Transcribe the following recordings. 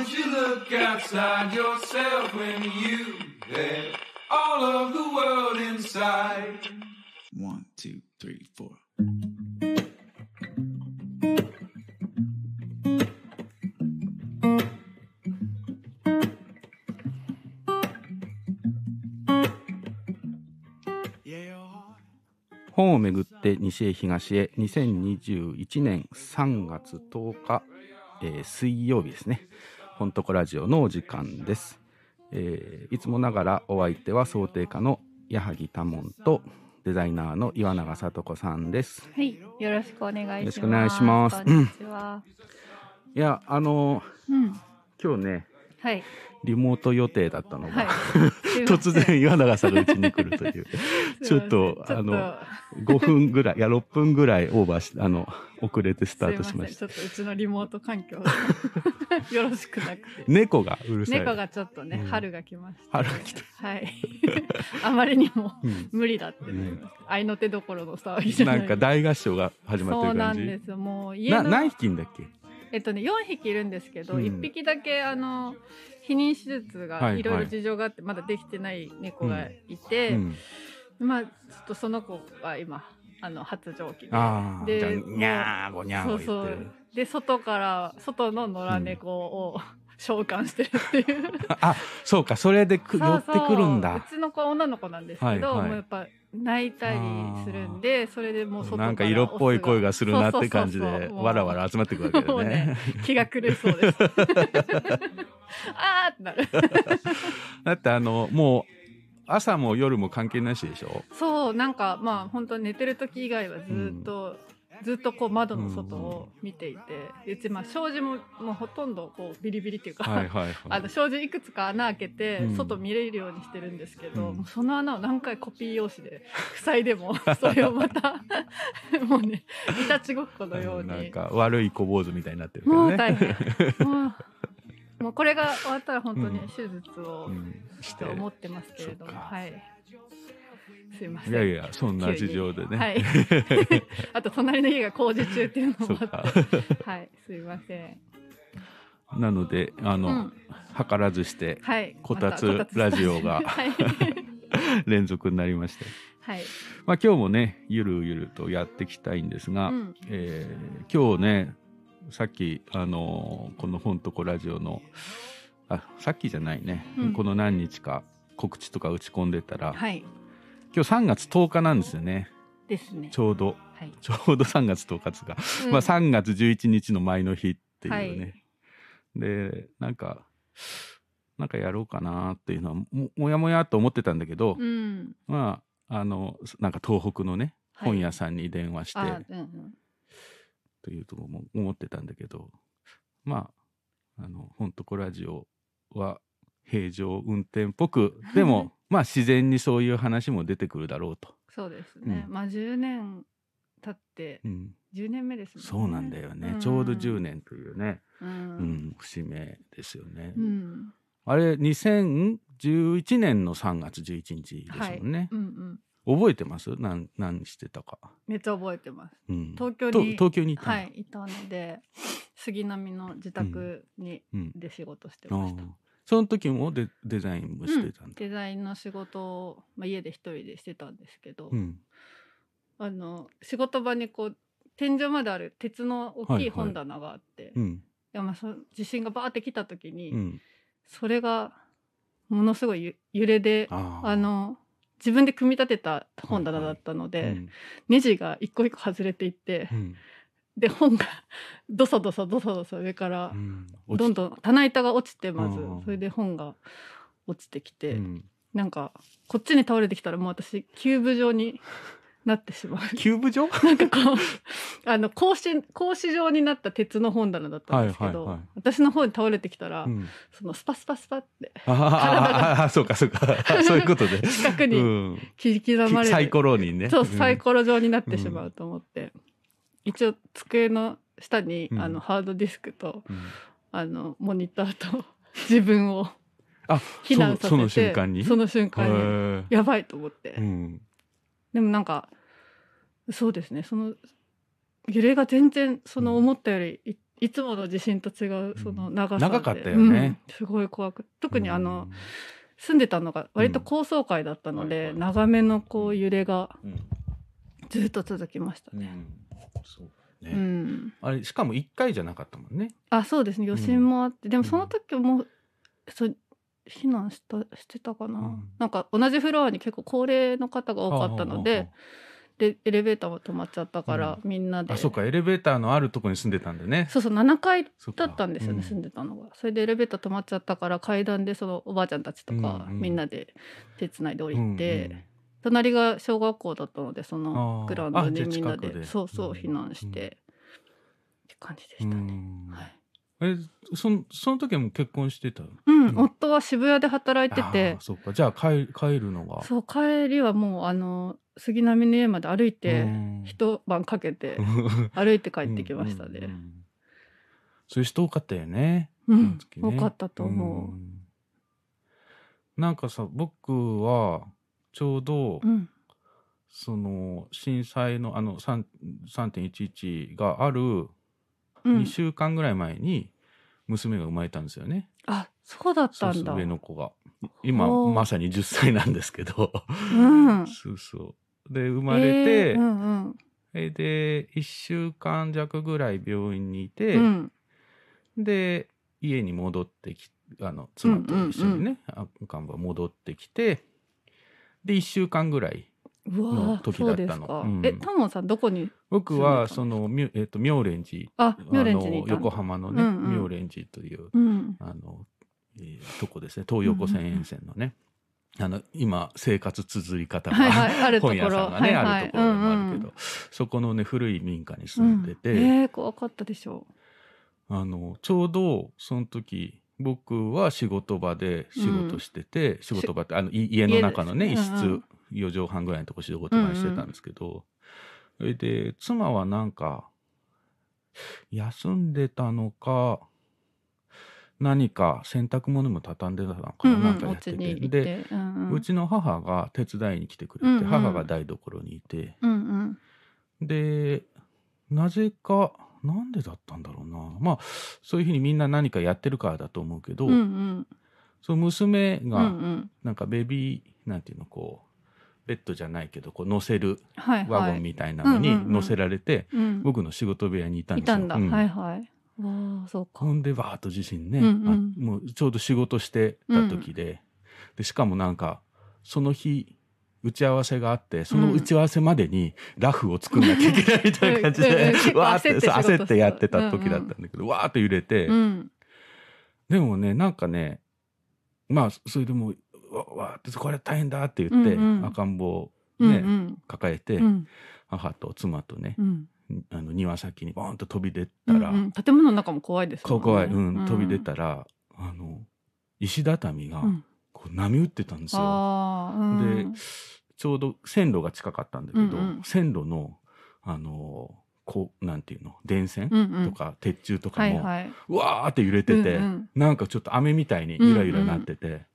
Would you look outside yourself when you had all of the world inside? One, two, three, four. 本をめぐって西へ東へ2021年3月10日、えー水曜日ですね。本とこラジオのお時間です。えーいつもながらお相手は想定家の矢作多門とデザイナーの岩永聡子さんです。はい、よろしくお願いします。よろしくお願いしますこんにちは。いや、あのうん、今日ね、はい、リモート予定だったのが、はい。突然岩永さんがうちに来るという、ちょっと、あの、5分ぐらい、いや、6分ぐらいオーバーし、あの、遅れてスタートしました。すいませんちょっとうちのリモート環境が よろしくなくて。猫がうるさい。猫がちょっとね、うん春が来ました、春が来た。はい。あまりにもうん無理だってなります。合いの手どころの騒ぎじゃな。ないんか大合唱が始まってそうなる感じ。んですよ。もう家なの何匹いんだっけ？えっとね、4匹いるんですけど、うん。1匹だけあの避妊手術がいろいろ事情があってまだできてない猫がいて、うん。まあちょっとその子が今あの発情期で。でにゃーごにゃーそうそう。で外から外の野良猫を、召喚してるっていう。あ、そうか、それでく寄ってくるんだ。うちの子は女の子なんですけど、はいはい。もうやっぱ泣いたりするんでそれでもうなんか色っぽい声がするなって感じで、わらわら集まってくるわけよね。ね。気が狂いそうです。あーってなる。だってあの、もう、朝も夜も関係なしでしょ？そうなんかまあ本当寝てる時以外はずっと、ずっとこう窓の外を見ていて、うちまあ障子ももうほとんどこうビリビリっていうか、はいはいはい。あの障子いくつか穴開けてうん。外見れるようにしてるんですけど、うん。もうその穴を何回コピー用紙で塞いでも それをまた もうねいたちごっこのように。なんか悪い小坊主みたいになってるね。もう大変。もうもうこれが終わったら本当にうん手術をうん。して。と思ってますけれども、はいすいませんいやいや、そんな事情でね。はい。あと隣の家が工事中っていうのもあか。って、はい、すいません。なので、あの、うん計らずして、はい。こたつまこたつラジオが はい。連続になりまして。はい。まあ今日もね、ゆるゆるとやっていきたいんですが、うんえー今日ね、さっき、あのーこの本とこラジオの、あ、さっきじゃないね、うんこの何日か告知とか打ち込んでたら、はい。今日3月10日なんですよね。ですねち。ょうど、はい。ちょうど3月10日ですが、うんまあ3月11日の前の日っていうね。はいで、なんか、なんかやろうかなっていうのはも、もやもやと思ってたんだけど、うん。まあ、あの、なんか東北のね、はい本屋さんに電話して、あ、うんうん。というところも思ってたんだけど、まあ、あの、本とこラジオは平常運転っぽく、でも、まあ自然にそういう話も出てくるだろうと。そうですね。うんまあ10年経ってうん、10年目ですね。そうなんだよね、んちょうど10。年というね、ううんん。節目ですよね。うん。あれ、2011年の3月11日ですもんね。うんうん。覚えてます？何、何してたか。めっちゃ覚えてます。うん、東京にと東京に行ったの？はい、いたので、杉並の自宅に、うん。で仕事してあましたー。その時もデデザインもしてたんだ。デザインの仕事を、まあ、家で一人でしてたんですけど、うん。あの仕事場にこう天井まである鉄の大きい本棚があって、いうん。やまあそ地震がバーって来た時に、うん。それがものすごいゆ揺れであの自分で組み立てた本棚だったので、うんネジが一個一個外れていって、うんで本がドサドサドサドサ上からうん。どんどん棚板が落ちてまず。うん。それで本が落ちてきて、うん。なんかこっちに倒れてきたらもう私キューブ状になってしまう。キューブ状？なんかこうあの格子格子状になった鉄の本棚だったんですけど、はいはいはい。私の方に倒れてきたら、うん。そのスパスパスパってああ、そうかそうか。そういうことで。四角にうん。切り刻まれる、サイコロにね。そうサイロ。コロ状になってしまうと思って、一応机の下に、うん。あのハードディスクとうん。あのモニターと 自分をあ、避難させてその瞬間に？その瞬間に。へやばいと思って、ーうん。でもなんかそうですね。その揺れが全然その思ったよりいいつもの地震と違うその長さで、長かったよね。うん。すごい怖く特にあの、住んでたのが割と高層階だったので、長めのこう揺れがうん、ずっと続きましたね。うん、そううね、ん、あれしかも一回じゃなかったもんね。あそうですね。余震もあって、でもその時もそう避難したしてたかな、うん。なんか同じフロアに結構高齢の方が多かったのででエレベーターも止まっちゃったから、みんなで。あそうか。エレベーターのあるところに住んでたんだね。そうそう。7階だったんですよね、うん。住んでたのが。それでエレベーター止まっちゃったから階段でそのおばあちゃんたちとか、うんうん。みんなで手つないで降りて、うんうん隣が小学校だったのでそのグラウンドにあじゃあみんなででそうそううん避難して、って感じでしたね。うん。はい。えそのその時はもう結婚してたの？うん、うん。夫は渋谷で働いてて。そっか。じゃあ帰帰るのが？そう帰りはもうあの杉並の家まで歩いてうん。一晩かけて 歩いて帰ってきましたね。うんそういう人多かったよね。うんね。多かったと思う。ん。なんかさ僕はちょうど、うん。その震災のあの3 3.11があるうん。2週間ぐらい前に娘が生まれたんですよね。あそうだったんだ。上の子が。今まさに10歳なんですけど。うん、そうそう。で生まれて、えーうんうん。えで1週間弱ぐらい病院にいて、うん。で家に戻ってきあの妻と一緒にね、赤ん坊戻ってきてで1週間ぐらいの時だったの。うん。えタモンさんどこに僕はそのえっと妙蓮寺。あ妙蓮寺あの横浜のね、うんうん。妙蓮寺といううん。あの、えーとこですね。東横線沿線のね、あの今生活綴り方が、はいはいあるとこ本ろ屋さんがね、はいはい。あるところもあるけど、うんうん。そこのね古い民家に住んでて、うん。えー、怖かったでしょあのちょうどその時僕は仕事場で仕事してて、仕事場ってあのい家の中のね一室、家ですうんうん。4畳半ぐらいのとこ仕事場にしてたんですけど、それで妻はなんか休んでたのか何か洗濯物も畳んでたのかう。うな、んうん、おなんかやってて、でて、うんうん、うちの母が手伝いに来てくれて、うんうん。母が台所にいて。うんうん。でなぜかなんでだったんだろうな。まあそういうふうにみんな何かやってるからだと思うけど、うんうん。その娘がんなんかベビーなんていうのこうベッドじゃないけどこう乗せるワゴンみたいなのに乗せられて、うん、僕の仕事部屋にいたんですよ。いたんだ、うん。はいはい。わあそうか。ほんでバーッと地震ね、うんうん。あもうちょうど仕事してた時で,、でしかもなんかその日打ち合わせがあってその打ち合わせまでにラフを作んなきゃいけないみたいな感じうんうんで、うん。わーって焦ってやってた時だったんだけど、わーっと揺れて、うん。でもねなんかねまあそれでもわわーってこれ大変だって言って、うんうん。赤ん坊うね、んうん。抱えて、うん。母と妻とねう、ん。あの庭先にボーンと飛び出たら、うんうん。建物の中も怖いですね。こ怖い、うん、飛び出たらあの石畳がうんこう波打ってたんですよ。でちょうど線路が近かったんだけど、うんうん。線路のあのこうなんていうの電線うんうん。とか鉄柱とかも、はいはい。うわーって揺れてて、うんうん。なんかちょっと雨みたいにゆらゆらなってて、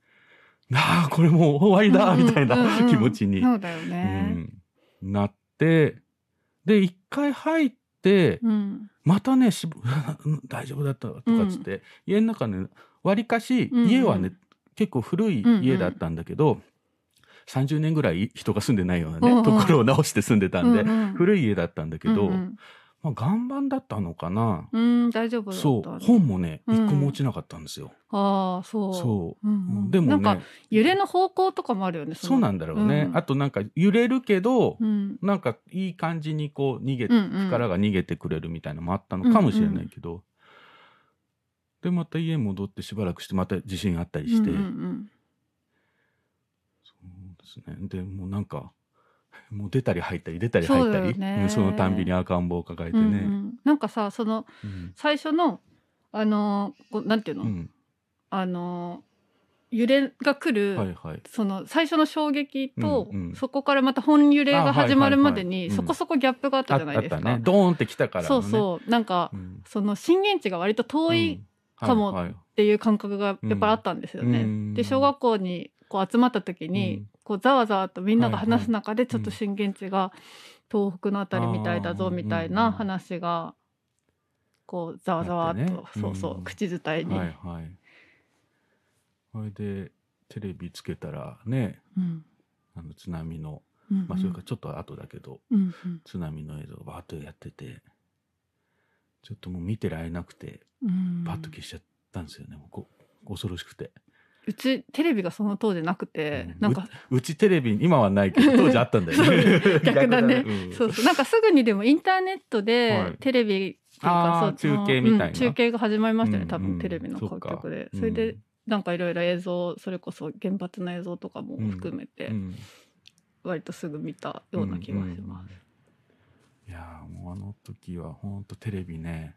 ああこれもう終わりだみたいうんうんうん。な 気持ちに、そうだようねん。なってで一回入ってうん。またね 大丈夫だったとかっつって、家の中ねわりかしうんうん。家はね、結構古い家だったんだけど、30年ぐらい人が住んでないようなね、うんうん。ところを直して住んでたんで、うんうん古い家だったんだけど、うんうん。まあ、岩盤だったのかな、うん大丈夫だったそう本もねうん。一個も落ちなかったんですよ。ああそう。そう、うんうん。でもなんかね揺れの方向とかもあるよねそうなんだろうね、うん。あとなんか揺れるけど、うん。なんかいい感じにこう逃げ、うんうん。力が逃げてくれるみたいなのもあったのかもしれないけど、でまた家戻ってしばらくしてまた地震あったりして、うんうんそうですね。でもうなんかもう出たり入ったり出たり入ったり。そね。うんそのたんびに赤ん坊を抱えてうんうんうね。ん。なんかさそのうん。最初のあのーなんていうの、うん。あのー揺れが来る、はいはい。その最初の衝撃と、うんうん。そこからまた本揺れが始まるまでに、あはいはいはいそこそこギャップがあったじゃないですか。たね。ドーンってきたからそうそう。なんか、うん。その震源地が割と遠いかもはいはい。ていう感覚がやっぱりあったんですよね。うん。で小学校にこう集まった時に、うん。こうざわざわとみんなが話す中でいちょっと震源地が東北のあたりみたいだぞみたいなん話がこうざわざわっと、そうそう、うん。口伝えに、はいはい。それでテレビつけたらねうん。あの津波のうんうん。まあそれからちょっと後だけど、うんうん。津波の映像がバーッとやっててちょっともう見てられなくてうん。バッと消しちゃったんですよね、こ恐ろしくて、うちテレビがその当時なくて、うん。なんかううちテレビ今はないけど 当時あったんだよね。逆だね。うん。そうそう。なんかすぐにでもインターネットはでい。テレビってい中継みたいな。うん中継が始まりましたよね多分テレビの各局で、それでうんなんかいろいろ映像それこそ原発の映像とかも含めてうん。割とすぐ見たような気がします。いやーもうあの時は本当テレビね。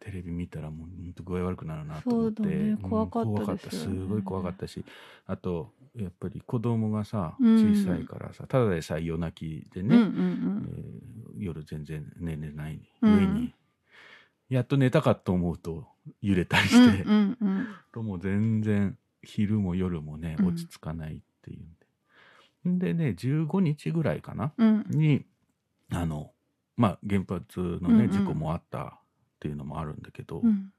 テレビ見たらもう本当具合悪くなるなと思って。ね。ん怖かったですよね。ごい怖かったし。あとやっぱり子供がさうん。小さいからさ、ただでさえ夜泣きでね、うんうんえー夜全然寝れないうん。上に、やっと寝たかと思うと揺れたりうんして、うんうんともう全然昼も夜もねうん。落ち着かないっていうんで、ん、でね15日ぐらいかなうん。にあのまあ原発のうんうん。ね事故もあったっていうのもあるんだけど、うん。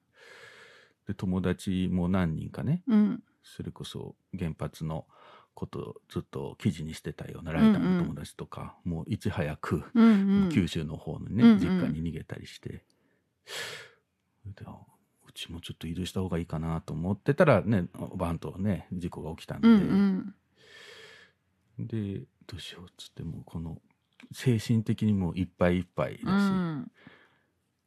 で友達も何人かねうん。それこそ原発のことをずっと記事にしてたようなライターの友達とか、もういち早くうんうん。九州の方のね、うんうん。実家に逃げたりして、であうちもちょっと移動した方がいいかなと思ってたらねバンとね事故が起きたんで、うんうん。でどうしようっつってもうこの精神的にもういっぱいいっぱいだし、うん。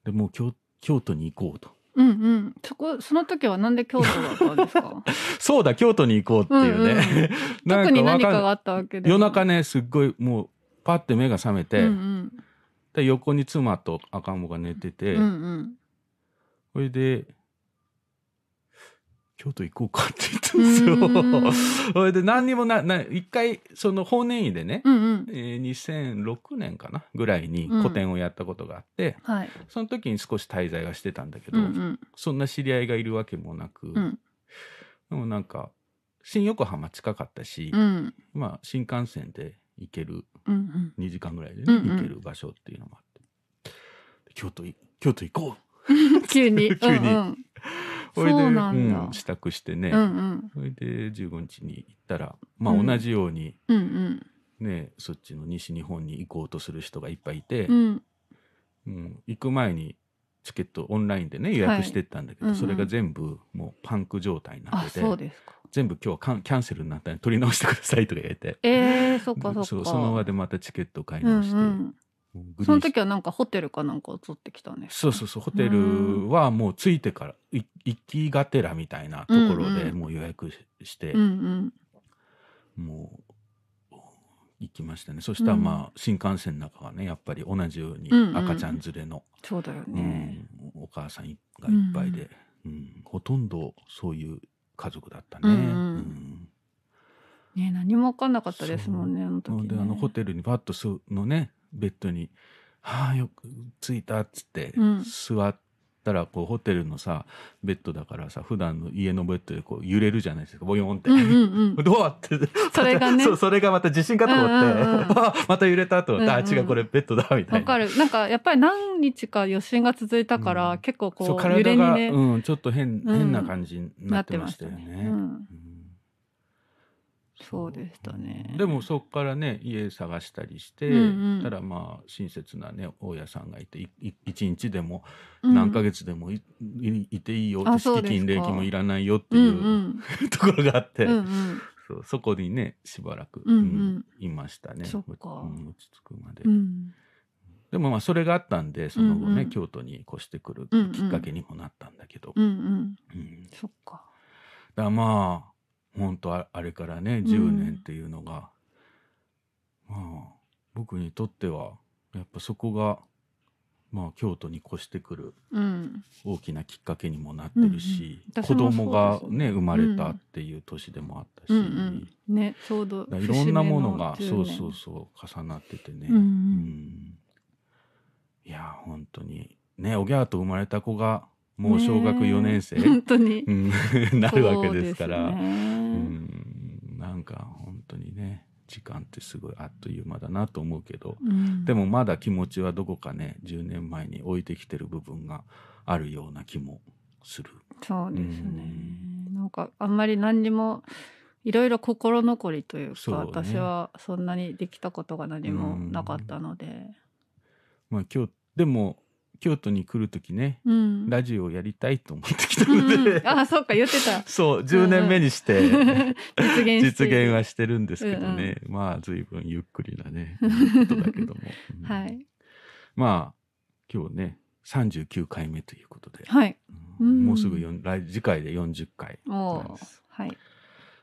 でもう京京都に行こうと。うんうん。そこその時はなんで京都だったんですか？そうだ京都に行こうっていうね、なん特に何かがあったわけで夜中ねすっごいもうパッて目が覚めて、うんうん。で横に妻と赤ん坊が寝てて、うんうん。それで京都行こうかって言ったんですよ。それで何にもなな一回その法然院でね、うんうん。えー2006年かなぐらいにうん。個展をやったことがあって、はい。その時に少し滞在はしてたんだけうど、んうん。そんな知り合いがいるわけもなく、うん。でもなんか新横浜近かったし、うん。まあ新幹線で行けるうん2時間ぐらいでね、うんうん。行ける場所っていうのもあって。京都い京都行こう。う ん急に。急に。うんうんそれでそうなん支度してね、うんうん。それで15日に行ったらまあうん。同じようにうんうん。ね、そっちの西日本に行こうとする人がいっぱいいて、うん。うん行く前にチケットオンラインでね予約してったんだけど、はいうんうん。それが全部もうパンク状態になあってて全部今日はキャンセルになったんで取り直してくださいとか言われて。えー、そっかそっか。その場でまたチケットを買いうん直して、うんもうグリーンその時はなんかホテルかなんか移ってきたんですそうそうそうホテルはもう着いてからい行きがてらみたいなところうんうん。でもう予約しして、うんうんもう行きましたね。そしたらうん。まあ、新幹線の中がねやっぱり同じようにうんうん赤ちゃん連れの、そうだようね、んお母さんがいっぱいで、うん。ほとんどそういう家族だったね。うんうん。うんね何も分かんなかったですもんねあの時ね。であのホテルにパッとすのねベッドに「はあよく着いた」っつって、うん。座ったらこうホテルのさベッドだからさ普段の家のベッドでこう揺れるじゃないですかボヨンって。うんうんうん。どう？って。それがね。そうそれがまた地震かと思って、うんうんうん。あ また揺れたと思って、うんうんあ違うこれベッドだみたいな。わかる。なんかやっぱり何日か余震が続いたから、うん。結構こそうう揺れにね、うん、ちょっと変,、うん。変な感じにななっててましたたよね。うんそうでしたね。でもそこからね家探したりして、うんうん。たらまあ親切なね大家さんがいていい一日でもうん。何ヶ月でもい,い、いていいよ敷金礼金もいらないよってうんいうう、ところがあって、んうんうん。そうそこにねしばらく、うんうん。いましたね。落ち着くまで。うん。でもまあそれがあったんでその後ね、うんうん京都に越してくるうんうんきっかけにもなったんだけど、うんうん。うん。そっか。だからまあ本当ああれからねん。10年っていうのが、まあ僕にとってはやっぱそこがまあ京都に越してくるうん。大きなきっかけにもなってるし、うんうん子供がね。生まれたっていう年でもあったし、うん。うん。ねちょうどいろんなものが節目の10年。そうそうそう重なっててね、うんうん。うん。いや本当に。ねおぎゃーと生まれた子がもう小学4年生、ね本当に。うん。なるわけですから。そうね。うん。なんか本当にね時間ってすごいあっという間だなと思うけど、うん。でもまだ気持ちはどこかね10年前に置いてきてる部分があるような気もする。そうですね。なんかあんまり何にもいろいろ心残りというかね。私はそんなにできたことが何もなかったので、まあ今日でも京都に来る時ねうん、ラジオをやりたいと思ってきたうんので、うん。あそうか言ってた。そう10年目にして、実現して。実現はしてるんですけどね、まあ随分ゆっくりなね ことだけども、うん。はい。まあ今日ね39回目ということで、はい。うん。うん。もうすぐ来次回で40回なんです。はい。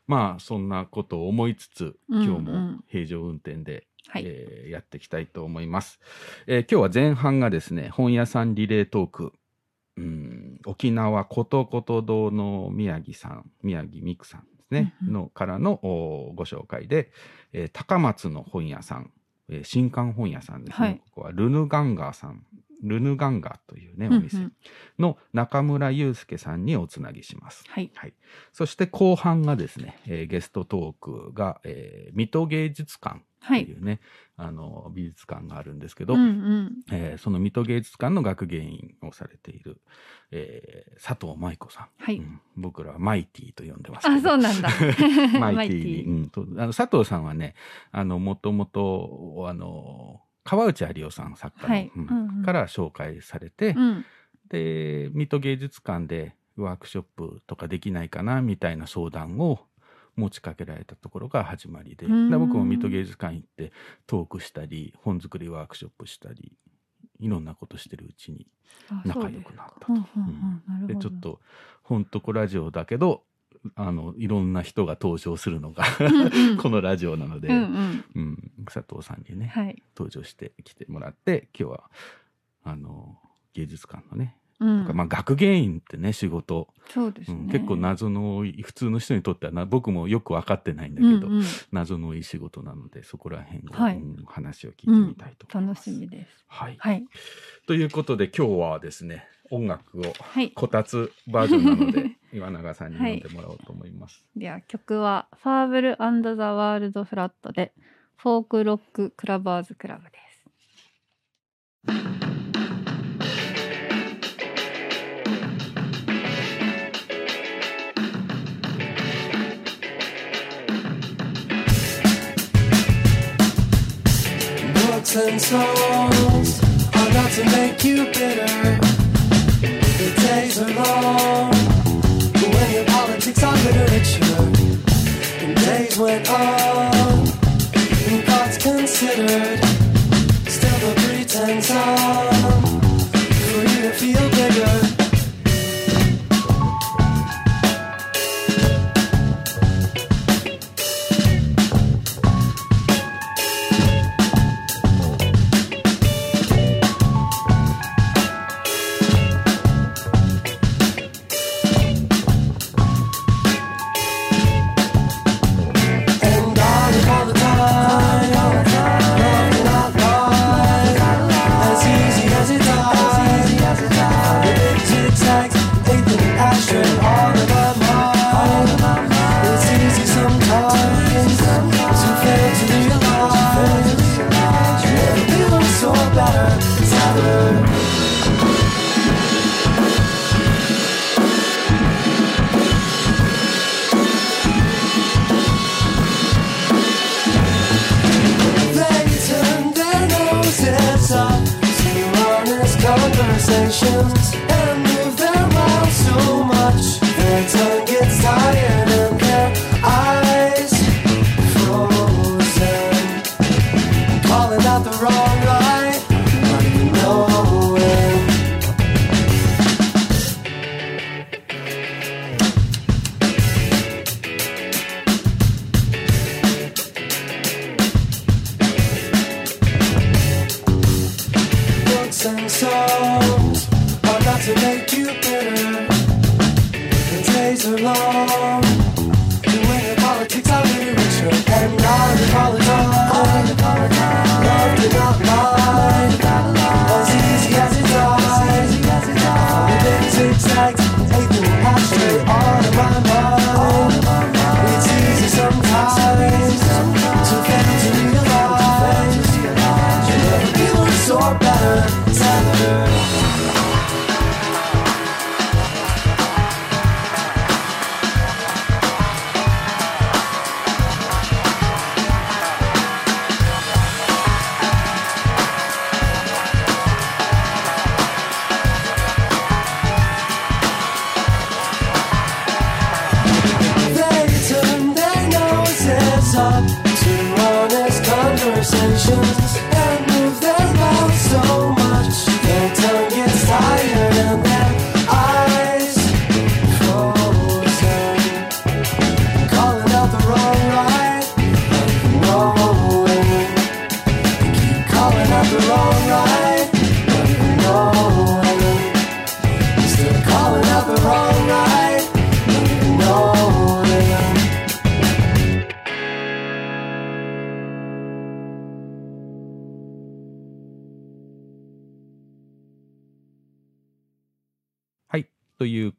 まあそんなことを思いつつうん今日もうん平常運転で、はい、えーやっていきたいと思います、えー今日は前半がですね本屋さんリレートーク。うん沖縄ことこと堂の宮城さん宮城美久さんですね、うんうん。のからのおご紹介で、えー高松の本屋さん、えー新刊本屋さんですね、はい。ここはルヌガンガーさんルヌガンガーというねお店の中村祐介さんにおつなぎします。はい。はい、そして後半がですね、えーゲストトークが、えー水戸芸術館とはい。いうね、あの美術館があるんですけど、うんうん。えーその水戸芸術館の学芸員をされている、えー佐藤舞子さん、はい、うん。僕らはマイティと呼んでますあそうなんだ。マイティに、うん。とあの佐藤さんはねあのもともとあの川内有夫さん作家はい。うんうん。から紹介されて、うん。で水戸芸術館でワークショップとかできないかなみたいな相談を持ちかけられたところが始まりで。うん。で僕も水戸芸術館行ってトークしたり本作りワークショップしたりいろんなことしてるうちにあ仲良くなったと。でちょっと本当こラジオだけどあのいろんな人が登場するのが このラジオなので、うんうん。うん。佐藤さんにね、はい、登場してきてもらって今日はあの芸術館のね、うん。まあ、学芸員ってね仕事、そうですね、うん結構謎の多い普通の人にとってはな僕もよく分かってないんだけど、うんうん。謎の多い仕事なのでそこら辺を、はい。うん話を聞いてみたいと思い楽ます。しみです。はい、はい。ということで今日はですね音楽をはい。こたつバージョンなので 岩永さんに読んでもらおうと思います。では曲は「ファーブルザ・ワールド・フラット」で「フォークロック・クラバーズ・クラブ」です。And songs are not to make you bitter. The days are long when your politics are literature. And days went on, and thoughts considered. Still the pretense on for you to feel bigger. Zigzags,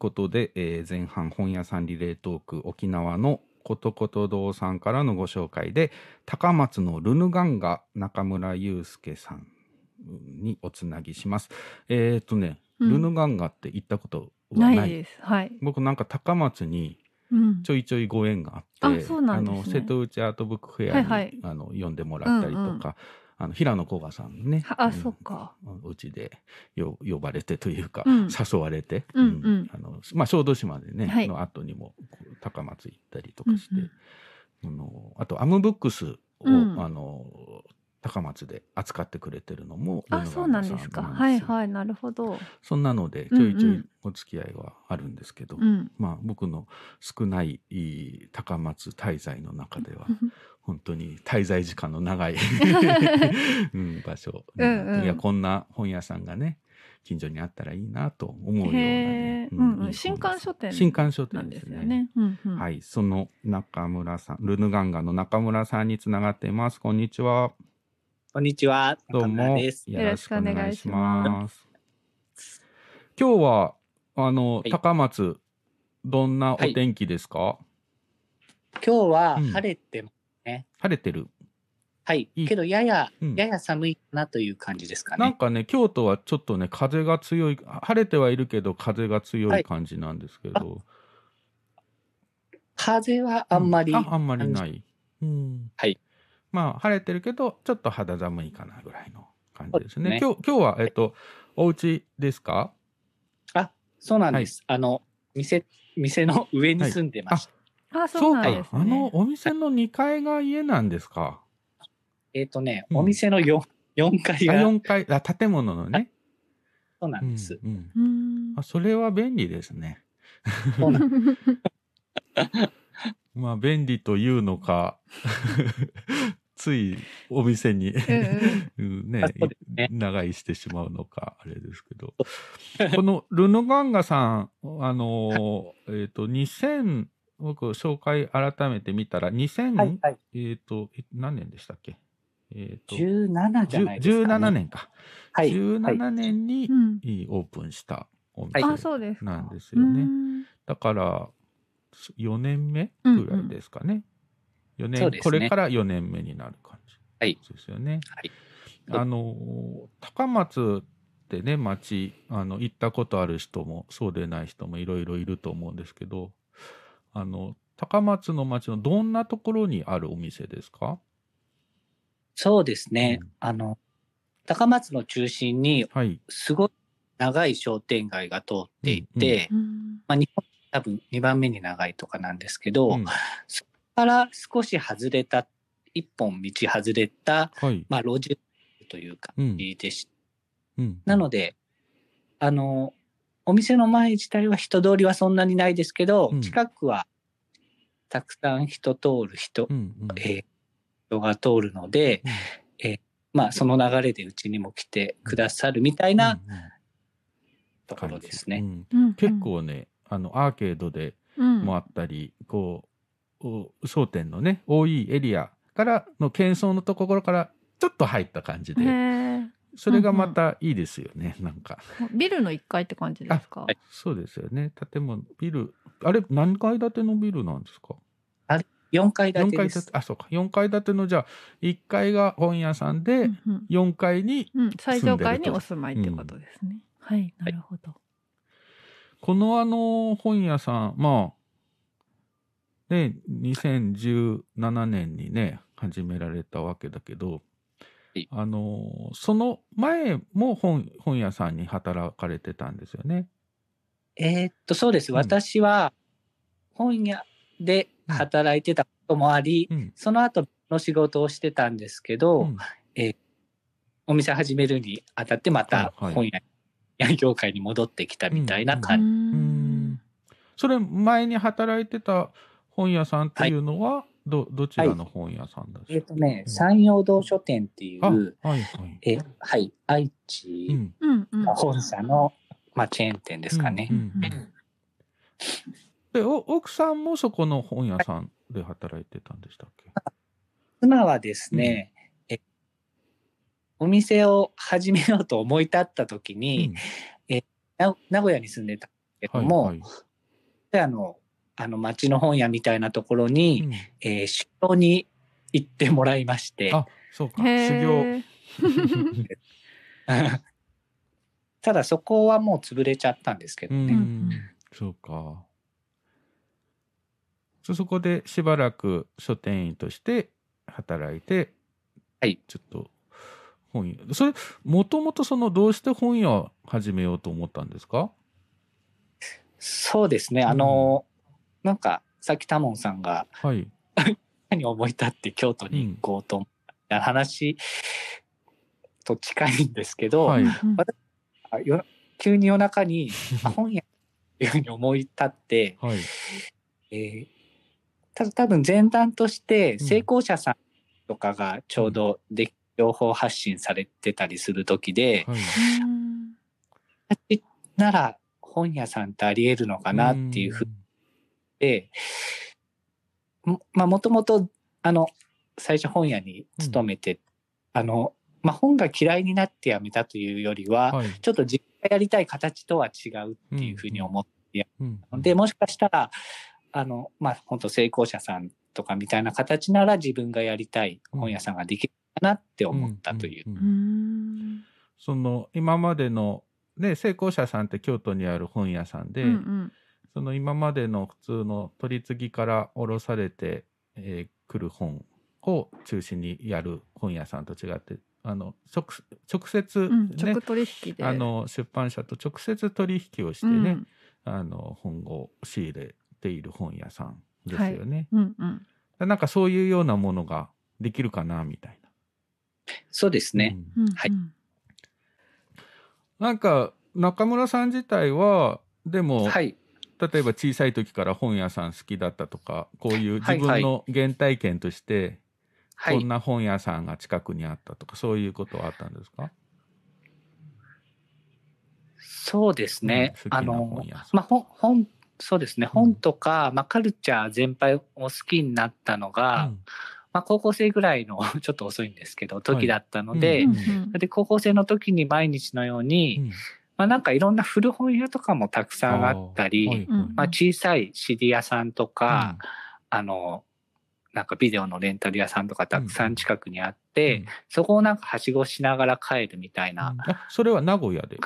ことで、えー前半本屋さんリレートーク沖縄のことこと堂さんからのご紹介で高松のルヌガンガ中村祐介さんにおつなぎします。えっ、とね、うんルヌガンガって行ったことはないです。はい。僕なんか高松にうんちょいちょいご縁があって、うなんですねあの瀬戸内アートブックフェアに、はいはいあの呼んでもらったりとか、あの平野古賀さんのね、はあうん。そっか。うちでよ呼ばれてというか、うん。誘われて、うんうん。あのまあ、小豆島でね、はい。の後にも高松行ったりとかして、うん。あのあとアムブックスを、うん。あの高松で扱ってくれてるのもあ、そうなんですか。はいはい、なるほど。そんなのでちょいちょいうんうんお付き合いはあるんですけど、うん。まあ僕の少ない高松滞在の中では 本当に滞在時間の長い、うん、場所、うんうん。いやこんな本屋さんがね近所にあったらいいなと思うような、へねえ、うんうん。いい新刊書店新刊書店ですすよね。うんうん。。はい。いその中村さんルヌガンガの中村さんにつながっています。こんにちは。こんにちは。どうも。よろしくお願いします。す。今日はあの、はい。高松どんなお天気ですか、今日はうん。晴れてます、晴れてるはい。いいけど、やや、うんやや寒いかなという感じですかね。なんかね、京都はちょっとね、風が強い、晴れてはいるけど、風が強はいい感じなんですけど。風はあんまり、うあ、あんまりない。うん。はい。まあ、晴れてるけど、ちょっと肌寒いかなぐらいの感じですね。そう今日、今日は、えっと、お家ですか？そうなんです。あの、店、店の上に住んでました。あ、そうなんですね。あの、お店の2階が家なんですか？えっ、とね、うんお店の 4, 4階あ、が4階、あ、建物のね。そうなうんんです。うん。うんあ、それは便利ですね。そうなん まあ、便利というのか、ついお店に、うん ねね長居してしまうのか、あれですけど。このルノガンガさん、あの、えっ、と、2000、僕、紹介改めて見たら、2000、はい、はい。えっ、と、え何年でしたっけ？えっ、と、17じゃないですか、ね。17。年か。はい。はい、17年にオープンしたおはい店あ、そうですか。なんですよね。うんだから、4年目ぐらいですかね。4年ねこれから4年目になる感じ。はいですよね。はいあの、高松ってね、町、あの、行ったことある人も、そうでない人もいろいろいると思うんですけど、あの、高松の町のどんなところにあるお店ですか？そうですね。うんあの、高松の中心に、はい。すごい長い商店街が通っていて、うんまあ、日本多分2番目に長いとかなんですけど、うんそこから少し外れた、一本道外れた、はい。まあ、路地という感うん。じでしうんなので、あの、お店の前自体は人通りはそんなにないですけど、うん。近くはたくさん人通る人、うんうん。えー人が通るので、うん。まあ、その流れでうちにも来てくださるみたいなうんうん。ところですね。うんうん。結構ね、あの、アーケードでうん。もあったり、こう、お商店のね、多いエリアからの喧騒のところからちょっと入った感じへで、えそれがまたいいですよね、なんか。ビルの1階って感じですか？はいそうですよね、建物、ビル、あれ、何階建てのビルなんですか？4階建 ?4 てです。階建て、あ、そうか、4階建ての、じゃあ、1階が本屋さんで、うんうん4階に、うん、最上階にお住まいってことですね。はい、なるほど。このあの本屋さん、まあ、ね、2017年にね、始められたわけだけどい、あの、その前も本本屋さんに働かれてたんですよね？えーっと、そうです。うん私は本屋で働いてたこともあり、うん。その後の仕事をしてたんですけど、うんお店始めるにあたってまたはいはい本屋、屋業界に戻ってきたみたいなう感じ。うんそれ、前に働いてた本屋さんっていうのは、ど、どちらの本屋さんだえっ、とね、うん山陽堂書店っていあ、う、はいはい。えはい、愛う知ん。うんうん。本社の、まあ、チェーン店ですかね。うんうんで、お奥さんもそこの本屋さんで働いてたんでしたっけ？妻はですね、えお店を始めようと思い立った時に、な名古屋に住んでたけども、はいはいであの、あの町の本屋みたいなところに、うん。えー修行に行ってもらいまして、あそうか。へ修行。ー ただそこはもう潰れちゃったんですけどね。うん。そうか。そそこでしばらく書店員として働いて、はい。ちょっと本屋。それもともとそのどうして本屋始めようと思ったんですか？そうですね。あの、なんか、さっきタモンさんがはい。何思い立って京都に行こうと思った話と近いんですけど、はい。うんあよ急に夜中に あ本屋っていうふうに思い立って、はい。えーただ多分前段としてうん。成功者さんとかがちょうどで、情報発信されてたりする時で、はい。うん。私なら本屋さんってあり得るのかなっていうふうで、もまあもともとあの最初本屋に勤めて、あの、まあ、本が嫌いになってやめたというよりは、はい。ちょっと自分がやりたい形とは違うっていうふうに思ってうん。で、もしかしたら、あの、まあ、本当成功者さんとかみたいな形なら自分がやりたい本屋さんができるかなって思ったという。んんん。うん。その今までのね成功者さんって京都にある本屋さんで、うんうんその今までの普通の取り次ぎから卸されて、えー来る本を中心にやる本屋さんと違ってあの直直接、うんね直取引であの出版社と直接取引をしてね、うんあの本を仕入れている本屋さんですよね。うんうんなんかそういうようなものができるかなみたいな。そうですね。うんはいうんなんか中村さん自体はでも、はい。例えば小さい時から本屋さん好きだったとかこういう自分の原体験として、はい。こんな本屋さんが近くにあったとかそういうことはあったんですか？そうですね。うんあのまあ、本、本、そうですね。うん。本とか、まあ、カルチャー全般を好きになったのが、うん。まあ、高校生ぐらいの ちょっと遅いんですけど、時だったので、で、高校生の時に毎日のように、うんまあ、なんかいろんな古本屋とかもたくさんあったり、はいはい。うん。まあ、小さい CD 屋さんとか、あの、なんかビデオのレンタル屋さんとかたくさん近くにあって、うん。そこをなんかはしごしながら帰るみたいなあそれは名古屋で？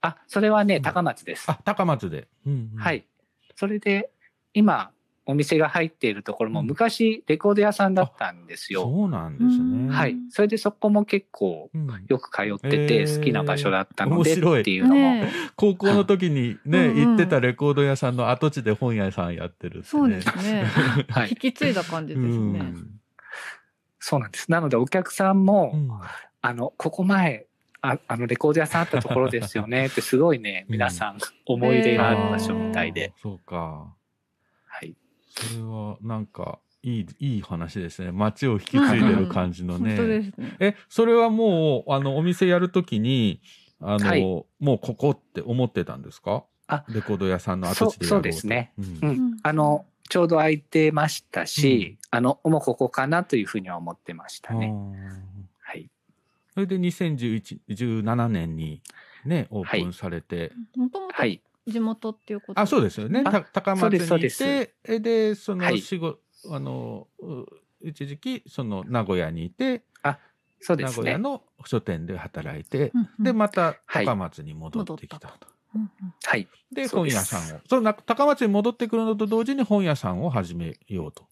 あ、それはね、うん。高松です。あ高松で、うんうん。はい。それで、今、お店が入っているところもうん。昔レコード屋さんだったんですよ。そうなんですね、はい。それでそこも結構うん。よく通ってて好きな場所だったので面白い。っていうのも、ね高校の時にね、うんうん。行ってたレコード屋さんの跡地で本屋さんやってるってね。そうですね。はい。引き継いだ感じですね。うん。そうなんです。なのでお客さんも、うん。あの、ここ前、ああのレコード屋さんあったところですよねってすごいね、うん。皆さん思い入れがある場所みたいで。あーそうか。はい。それはなんかいいいい話ですね。街を引き継いでる感じのね、ね。えそれはもうあのお店やるときにあの、はい。もうここって思ってたんですか？あレコード屋さんの跡地でやろうと。そうそうですね、うん。うん。うん。あの、ちょうど空いてましたし、あの、もうここかなというふうには思ってましたね。はい。それで2017年にねオープンされて、もともとはい。地元っていうこと？あそうですよね高松にいてえでそのはい仕事、あのう一時期その名古屋にいて、そうですね。名古屋の書店で働いて、うんうんでまたはい高松に戻ってきたと。はい。で本屋さんをそのな高松に戻ってくるのと同時に本屋さんを始めようと。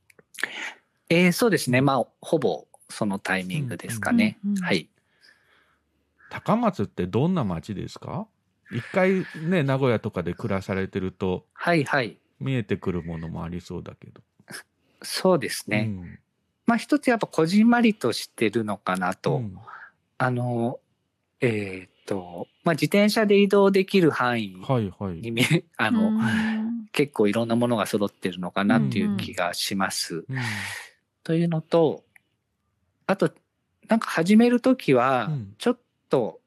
えーそうですね。まあ、ほぼそのタイミングですかね。うんうんうんはい。高松ってどんな町ですか？一回ね名古屋とかで暮らされてるとはいはい。見えてくるものもありそうだけど。そうですね。うんまあ一つやっぱこじんまりとしてるのかなと。うんあの、えーっと、まあ自転車で移動できる範囲はいはい。に見え、あの、うん結構いろんなものが揃ってるのかなっていう気がします。うんというのと、あと、なんか始めるときはうん、ちょっと、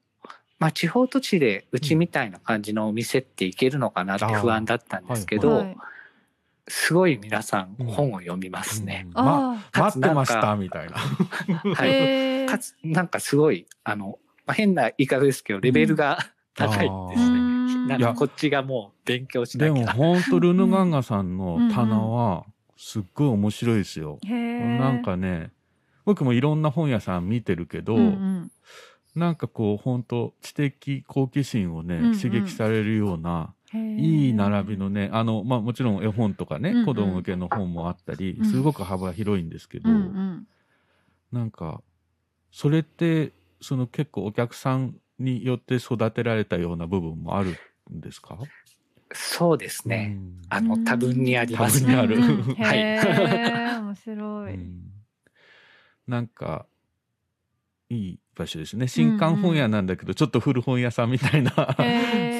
まあ地方土地でうちみたいな感じのお店っていけるのかなって不安だったんですけど、はいすごい皆さんうん本を読みますね。うんまあ待ってましたみたいな。あはい。かつ、なんかすごい、あの、まあ、変な言い方ですけど、レベルが高いですうね。んなんいやかこっちがもう勉強しなきゃ。でも本当ルヌガンガさんの棚はすっごい面白いですよ。へえ。なんかね僕もいろんな本屋さん見てるけど、うんうんなんかこう本当知的好奇心をね、うんうん。刺激されるようないい並びのねあの、まあ、もちろん絵本とかね、うんうん。子供向けの本もあったりうん。すごく幅広いんですけど、うんうん。なんかそれってその結構お客さんによって育てられたような部分もあるんですか？そうですね。うん。あの、多分にあります。ね。多分にある。うん。うんはい面白い。うん。なんかいい場所ですね。新刊本屋なんだけど、ちょっと古本屋さんみたいな、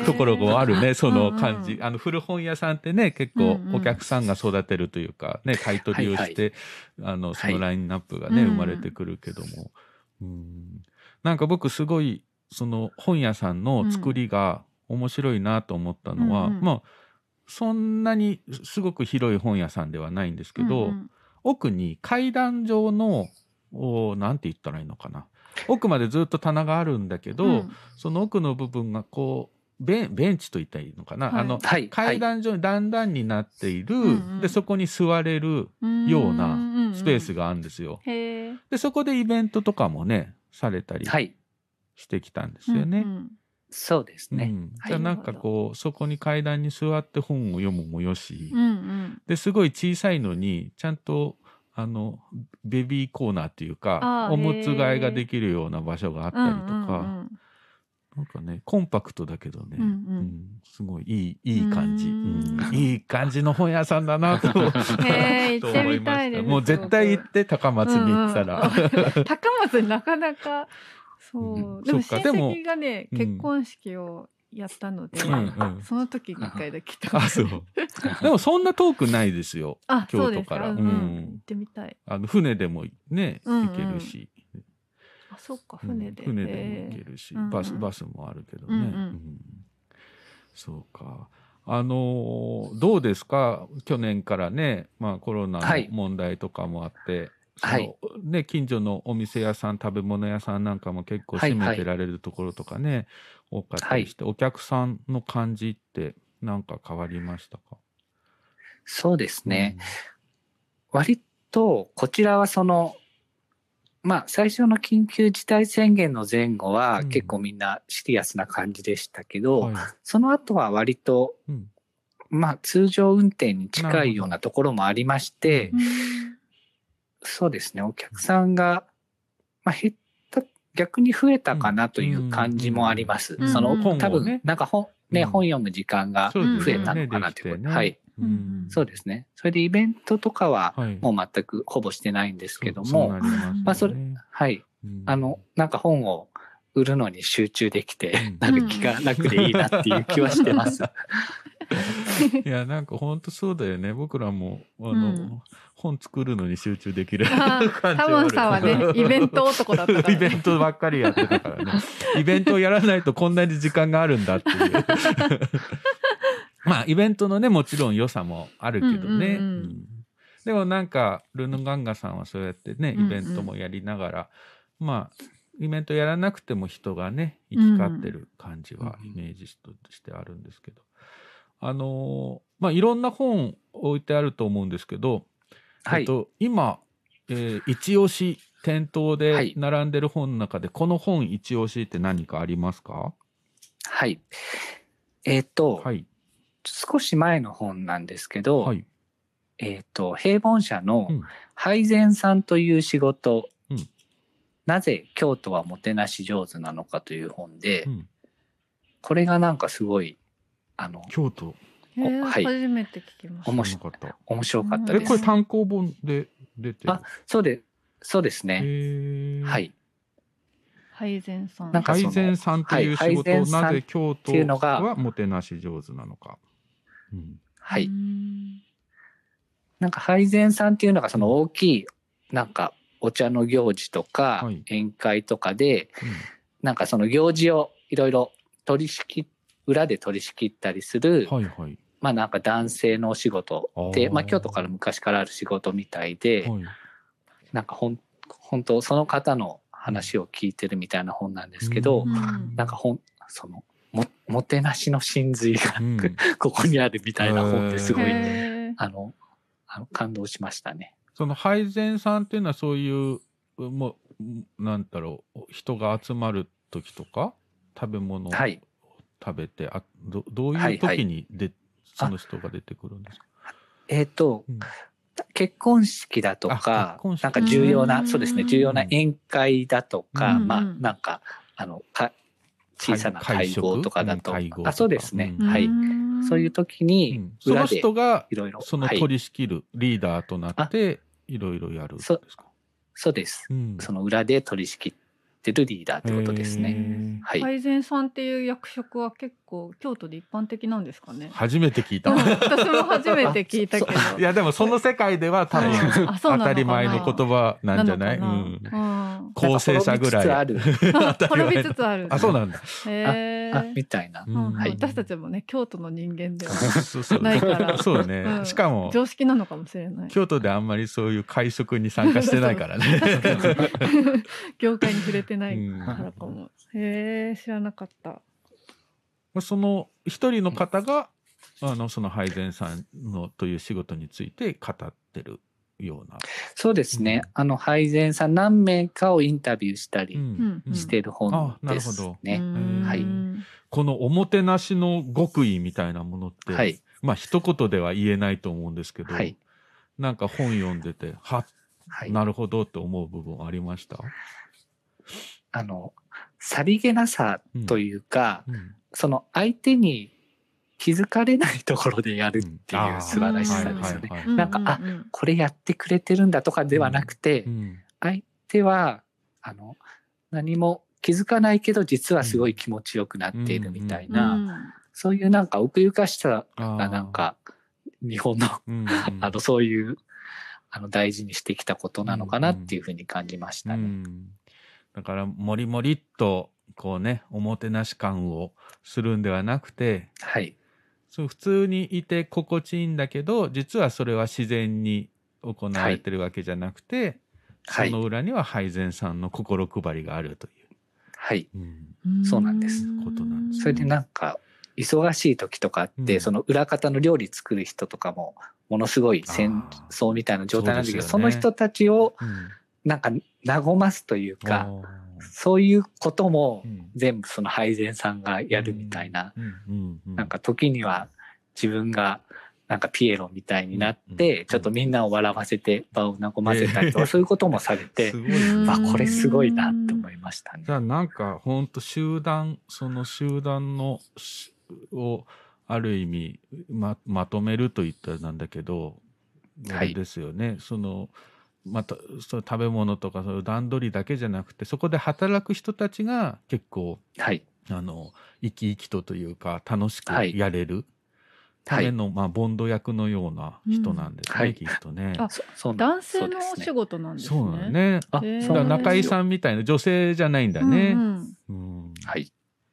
ところがあるね。その感じ、あの古本屋さんってね結構お客さんが育てるというかね買い取りをして、あのそのラインナップがね、はい生まれてくるけども、うん。なんか僕すごいその本屋さんの作りが面白いなと思ったのは、うんうんまあそんなにすごく広い本屋さんではないんですけど、うんうん。奥に階段状のおなんて言ったらいいのかな奥までずっと棚があるんだけど、うんその奥の部分がこうベンベンチと言ったらいいのかな、はいあのはい。階段状に段々になっている、んうんでそこに座れるようなスペースが。があるんですよ。でそこでイベントとかもねされたりはい。してきたんですよね。うんうんそうですね。うんはいじゃあなんかこうそこに階段に座って本を読むもよし、うんうん。ですごい小さいのにちゃんとあのベビーコーナーっていうかおむつ替えができるような場所があったりとか、うんうんなんかねコンパクトだけどね、うんうん。うんすごいいいいい感じ、ううん。ん。いい感じの本屋さんだなとへえ行ってみたいです。もう絶対行って高松に行ったら、うんうん高松になかなかそう、うん。でも親戚がねうん。結婚式をやったので、うんうん。その時に一回だけ でもそんな遠くないですよ京都から、うん、うん。行ってみたい。あの船でもねうんうん。行けるし、あそうかうん船で、船でも行けるし、うんうん。バスバスもあるけどね、うんうん。うん。そうか。あのーどうですか？去年からね、まあ、コロナのはい。問題とかもあって、はい。そのね、近所のお店屋さん食べ物屋さんなんかも結構閉めてられるところとかね、多かったりして、お客さんの感じってなんか変わりましたか？そうですね。割と、こちらはその、まあ、最初の緊急事態宣言の前後はうん。結構みんなシリアスな感じでしたけうんど、はい。その後は割と、うん。まあ、通常運転に近いようなところもありまして、うん。そうですね、お客さんが、まあ、減った、逆に増えたかなという感じもあります。うんその、多分、なんか本、ね、うん。本読む時間が増えたのかなということ。はい。うんそうですね。それでイベントとかは、はい。もう全くほぼしてないんですけどもそうそうな、りまあそれはい。うん。あの、なんか本を売るのに集中できてうん、なる気が楽でいいなっていう気はしてます。いやなんか本当そうだよね。僕らもあの、うん。本作るのに集中できるあ感じタモンさんはね イベント男だったから、イベントばっかりやってたからね。イベントをやらないとこんなに時間があるんだっていう。まあイベントのねもちろん良さもあるけどね、うんうんうん。うん。でもなんかルヌガンガさんはそうやってねうんうん。イベントもやりながら、まあイベントやらなくても人がね行き交ってる感じはうんイメージとしてあるんですけど、あのーまあいろんな本置いてあると思うんですけど、はい。えっと、今、えー一押し店頭はでい並んでる本の中で、この本一押しって何かありますか？はい。えっと、はい。少し前の本なんですけど、はい。えっと、平凡社のうん配膳さんという仕事、うんなぜ京都はもてなし上手なのかという本で、うんこれがなんかすごい、あの、京都。へーはい初めて聞きました面白かった。面白かったえ、です。これ単行本で出てる？あそうで、そうですね。はい。配膳さんなんか配膳さんっていう仕はい事、配膳さんなぜ京都がはもてなし上手なのか。うん。はい。うんなんか配膳さんっていうのがその大きい、なんかお茶の行事とかはい宴会とかで、うんなんかその行事をいろいろ取り仕切、裏で取り仕切ったりする、はいはい。まあなんか男性のお仕事で、まあ京都から昔からある仕事みたいで、はい。なんかほん、本当その方の話を聞いてるみたいな本なんですけど、うんなんかほん、その、ももてなしの真髄がうん ここにあるみたいな本ですごい、あのあの感動しましたね。その配膳さんっていうのはそういうもうなんだろう人が集まる時とか食べ物をはい食べて、あどどうはいいうはい時にで、その人が出てくるんですか、えっ、と、うん。結婚式だとあか結婚式。なんか重要うなん。そうですね重要な宴会だとか、うん。まあうんなんかあのか小さな会合とかだと、あそうですね、うん。はい、ん。そういう時うにん。その人がいろいろそのはい。取り仕切るリーダーとなっていろいろやるんですか、そうです。うん。その裏で取り仕切ってるリーダーってことですね。ね。はい、配膳さんっていう役職は結構京都で一般的なんですかね？初めて聞いた。私も初めて聞いたけど。やでもその世界では多分当たり前の言葉なんじゃない？うなうん構成者ぐらい。なんか滅びつつある あ滅びつつある。あそうなんだ。へーあみたいな。うんはい私たちもね京都の人間ではそうそうないから そうね、うんしかも常識なのかもしれない。京都であんまりそういう会食に参加してないからね。業界に触れてないうんからかも。へえ知らなかった。その一人の方があのその配膳さんのという仕事について語ってるような。そうですね。うん。あの配膳さん何名かをインタビューしたりうん。うん。してる本あなでするほど。ね。うん。はい。このおもてなしの極意みたいなものって、はい。まあ一言では言えないと思うんですけど、はい。なんか本読んでては、はい。なるほどって思う部分ありました、あのさりげなさというか、うん。その相手に気づかれないところでやるっていう素晴らしさうん。ですよね。なんかあこれやってくれてるんだとかではなくて、うん相手はあの何も気づかないけど実はすごい気持ちよくなっているみたいな、うん。そういうなんか奥ゆかしさがなんか日本のうんあのそういうあの大事にしてきたことなのかなっていうふうに感じましたね。うん。だからもりもりっとこうねおもてなし感をするんではなくてはいそう普通にいて心地いいんだけど実はそれは自然に行われてるわけじゃなくて、はい。その裏には配膳さんの心配りがあるといはい。う、うん。そうなんです。ことなんですそれでなんか忙しい時とかって、うん。その裏方の料理作る人とかもものすごい戦争みたいな状態なんだけどそ,、ね。の人たちをうん。なんか和ますというかおーそういうこともうん。全部その配膳さんがやるみたいな、なんか時には自分がなんかピエロみたいになっうん。て、ちょっとみんなを笑わせて場を和ませたりとか、そういうこともされて す、ごいねあこれすごいなって思いましたね。じ。ゃあなんかほんと集団その集団のしをある意味ままとめると言ったらなんだけど、はい。あれですよね。そのまたその食べ物とかその段取りだけじゃなくてそこで働く人たちが結構はい。あの生き生きとというか楽しくはいやれるための、まあ、ボンド役のような人なんですね、うんはいきっとね。あそそう男性のお仕事なんですね。そうだね。あ中井さんみたいな女性じゃないんだね。うんうんはい。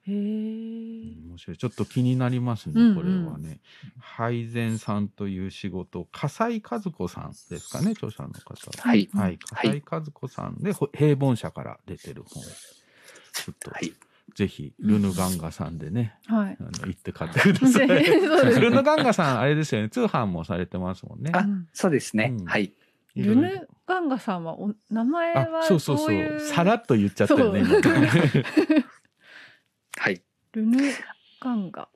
うん、へえ。面白いちょっと気になりますね、うんうんこれはね。配膳さんという仕事、笠井和子さんですかね、著者の方。はい。はい、笠井和子さんで、ほ平凡社から出てる本。ちょっと、はい。ぜひ、ルヌガンガさんでね、はい。あの行って買ってください。ルヌガンガさん、あれですよね、通販もされてますもんね。あ、そうですね。うんはい。ルヌガンガさんはお名前あはそうそうそうさらっと言っちゃったよね。はい。ルヌガンガ。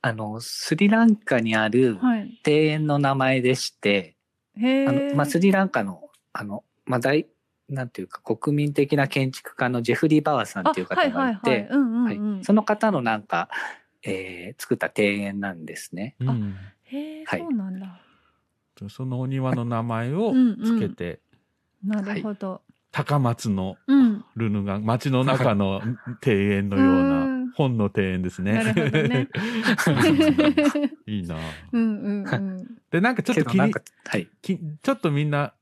あの、スリランカにあるはい。庭園の名前でして、へえ。あの、まあ、スリランカの、あの、まあ、大、なんていうか、国民的な建築家のジェフリー・バワーさんっていう方がいて、その方のなんか、えー作った庭園なんですね。うんへえ、はいそうなんだ。そのお庭の名前をうんうんつけて、なるほど。高松のうん。ルヌガン街の中の庭園のよううなん本の庭園ですね。なるほどね いいな。うんうんうん。でなんかちょっと気にはい。きちょっとみんな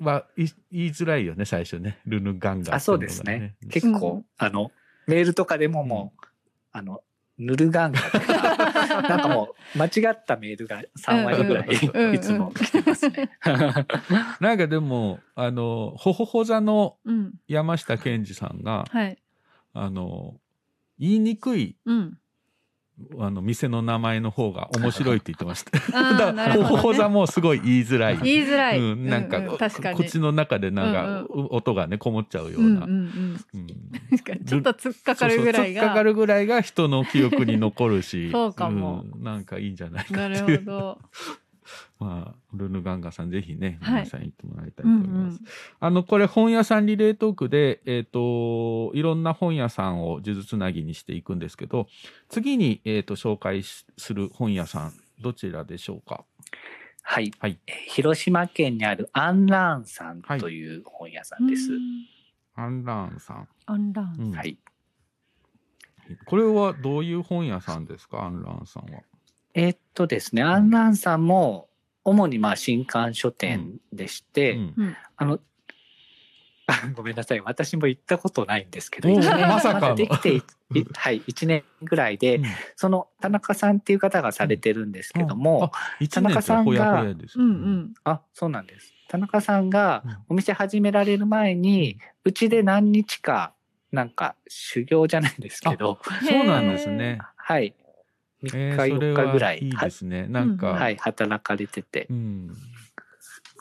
はい言いづらいよね最初ねルヌガンガあ、そうですね。結構、うんあの、メールとかでももう、あの、ヌルガンガとか、なんかもう、間違ったメールが3割ぐらい、うんうんいつも来てますね。なんかでもあのほほほ座のうん。山下健二さんがはい。あの言いにくいうん。あの店の名前の方が面白いって言ってました。だからほざもすごい言いづらい。言いづらい。うん、なんか、うう確かに。口の中でなんか、うん音がねこもっちゃうような。うんうんうん。ちょっと突っかかるぐらいが。そうそう突っかかるぐらいが人の記憶に残るしそうかもうんなんかいいんじゃないかなるほど。まあルヌガンガさんぜひねはい皆さん行ってもらいたいとうんう思います、ん。あのこれ本屋さんリレートークでえっ、といろんな本屋さんを数珠つなぎにしていくんですけど次に、えー、と紹介しする本屋さんどちらでしょうか？はい。はいえー広島県にあるアンラーンさんはいという本屋さんです。うんアンラーンさん、アンラン。うんはい。これはどういう本屋さんですか？アンラーンさんはえーっとですね、アンラーンさんも、主にまあ新刊書店でして、うんうん。あの、あ ごめんなさい。私も行ったことないんですけど、おー一年まさかできてはい、1年ぐらいで、うんその田中さんっていう方がされてるんですけども、あ一年ってほやほやですうんうん。あ、そうなんです。田中さんがうんお店始められる前に、うちで何日か、なんか修行じゃないですけど、そうなんですね。はい。3日、えーそれ4日ぐらい、はいいはですね。なんか、はい、働かれてて。うん、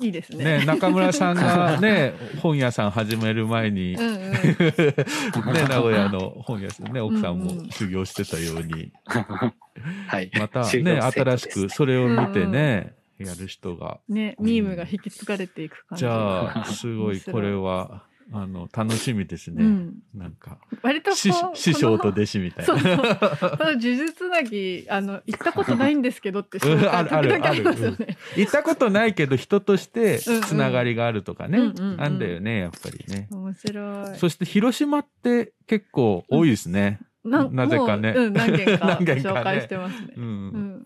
いいですね。ね中村さんが ね本屋さん始める前に、うんうん。ね名古屋の本屋さんね奥さんうんうんも修行してたように、はい。またね新しくそれを見てね、やる人がね、ミームが引き継がれていく感じ。じゃあすごいこれはあの楽しみですね、うん。なんか割と師師匠とこ弟子みたいのそうな。そう。呪術つなぎ、あの、行ったことないんですけどって時々ありますよね。行ったことないけど人としてつながりがあるとかね、うんうんうんあんだよねやっぱりね。面白い。そして広島って結構多いですね。ななぜかねもううん、何件か 紹介してますね。うんうん。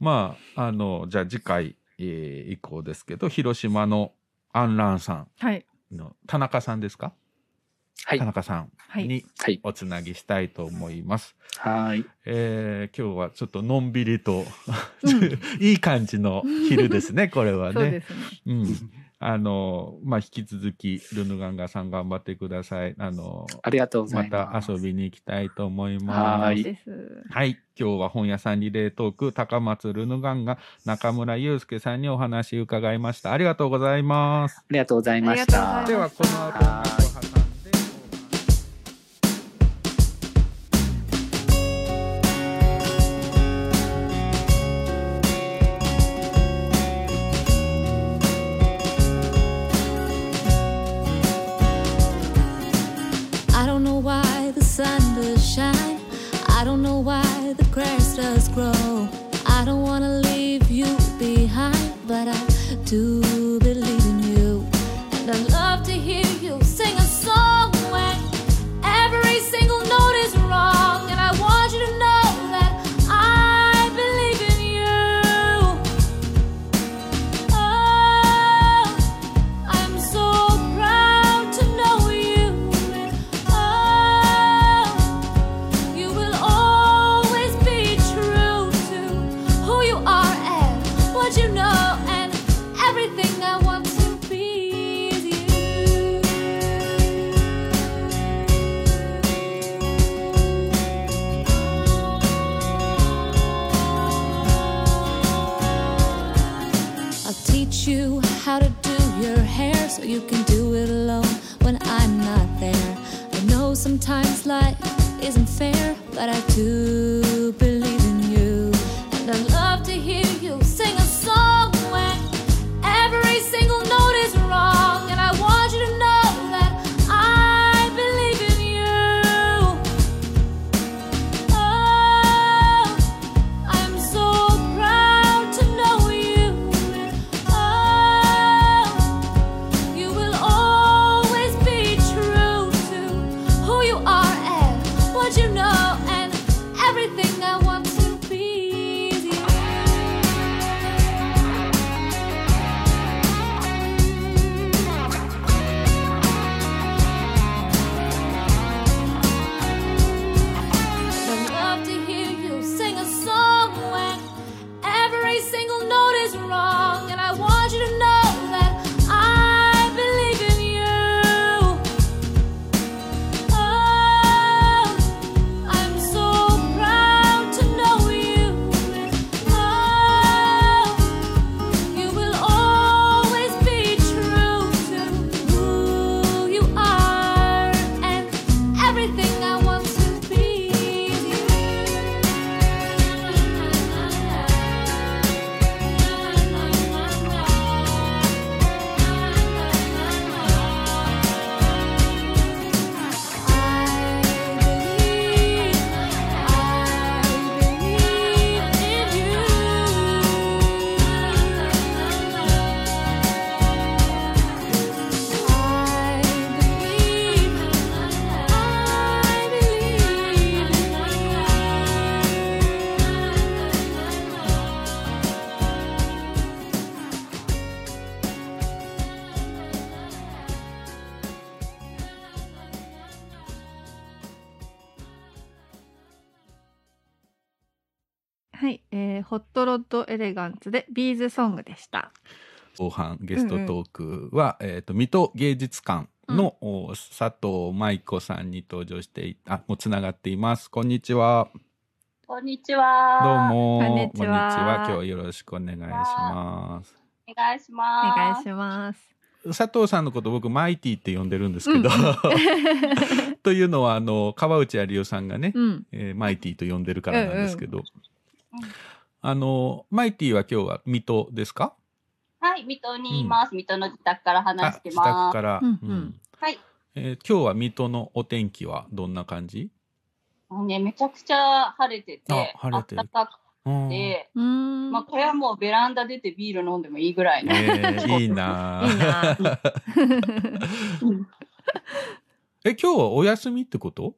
まああのじゃあ次回、えー以降ですけど広島のアンランさはい。んの田中さんですか、はい田。中さんはいにはい。おつなぎしたいと思います。はい。えー今日はちょっとのんびりと、うん いい感じの昼ですねこれはね。そうですね。うんあのまあ引き続きルヌガンガさん頑張ってください。あのありがとうござまいます。た遊びに行きたいと思います。はい。はい。今日は本屋さんリレートーク、高松ルヌガンが中村祐介さんにお話伺いました。ありがとうございます。ありがとうございました。すでは、この後、ロッドエレガンツでビーズソングでした。後半ゲストトークは、えっ、と水戸芸術館の、お佐藤舞子さんに登場していあもうつながっていますこんにちはこんにちは。どう。もこんにちは今日はよろしくお願いしますお願いしおます。願いします。佐藤さんのこと僕マイティって呼んでるんですけど、というのはあの川内有代さんがね、うん。えーマイティと呼んでるからなんですけど、うんあのマイティは今日は水戸ですか？はい、水戸にいます。水戸の自宅から話してあ自宅ます。から、うんうん。はい。えー今日は水戸のお天気はどんな感じ？ね、めちゃくちゃ晴れてて、あ晴れてる。暖かうんくて、うーん。まあ、これはもうベランダ出てビール飲んでもいいぐらいの。えーいいな い え今日はお休みってこと？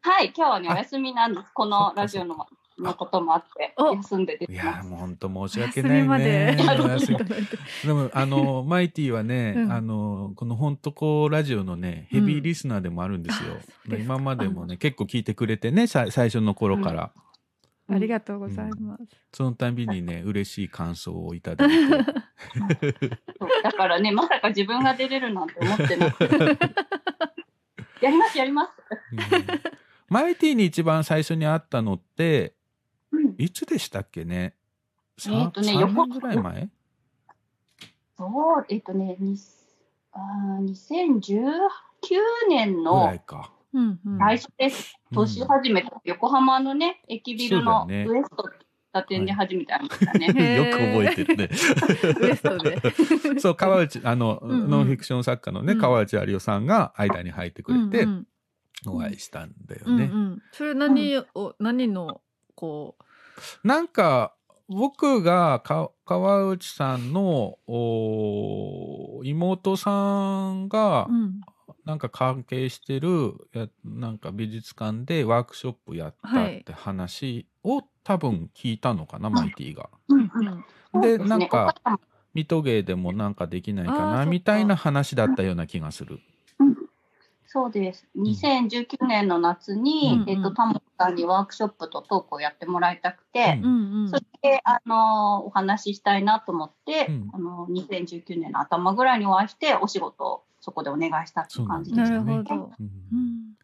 はい、今日はね、お休みなんです。このラジオののこともあって、お休んで出いや。もう本当申し訳休ないみまでね。でもあの マイティはね、うんあのこの本当こうラジオのねヘビーリスナーでもあるんですよ。うですか今までもね結構聞いてくれてねさ最初の頃から、ありがとうございます。そのたびにね嬉しい感想をいただいて。そ うだからね、まさか自分が出れるなんて思ってなくて。やります、やります。うんマイティに一番最初に会ったのってうんいつでしたっけね？さえーとね3横年ぐらい前？そう、えっとね、にあー2019年ぐらのいか。うんうん。最初です。うん年始めた、横浜のね、駅ビルのウエスト打点で始めたんですよね。へ よーく覚えてるね。ウエストで。そう川内あの、うんうんノンフィクション作家のね、うん川内有代さんが間に入ってくれてうんお会いしたんだようん、うんね。うん。それ何を、何の、こなんか僕がか川内さんのお妹さんがう、うん。なんか関係してるやなんか美術館でワークショップやったって話を多分聞いたのかな、マイティが。うんううんん。でねなんか水戸芸でもなんかできないかなみたいな話だったような気がする。そうです。2019年の夏に、うんえっと、タモさんにワークショップとトークをやってもらいたくて、うんうんうんそ。して、あのお話ししたいなと思って、うんあの2019年の頭ぐらいにお会いして、お仕事をそこでお願いしたっていう感じでなす。るほど。うんうん。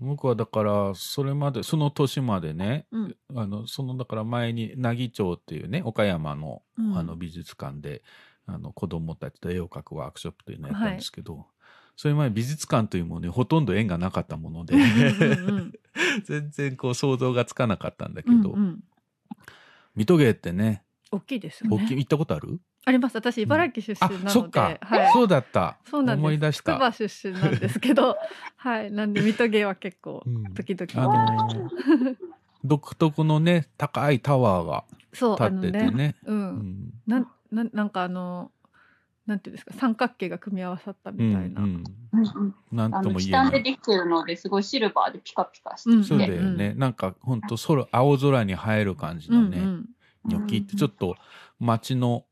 僕はだからそれまでその年までねうん。あのそのだから前に奈義町っていうね岡山の,、うんあの美術館であの子供たちと絵を描くワークショップというのをやったんですけど、それ前美術館というものにほとんど縁がなかったものでうんうん 全然こう想像がつかなかったんだけど、うんうんうん。水戸芸ってね大きいですよね。大きい行ったことある？あります。私茨城出あ身なので、そっか、はい。そうだったそうなん。思い出した筑波出身なんですけど、はい。なんで水戸芸は結構うん時々、あのー独特のね高いタワーが立っててねね、う。うんんなんなんなんかあのなんていうんですか三角形が組み合わさったみたいな。うんうん。うんなんとも言えない。でできてるのですごいシルバーでピカピカしてうんて、そうだよね、なんかほんと空青空に映える感じのね、ニョキってちょっと街の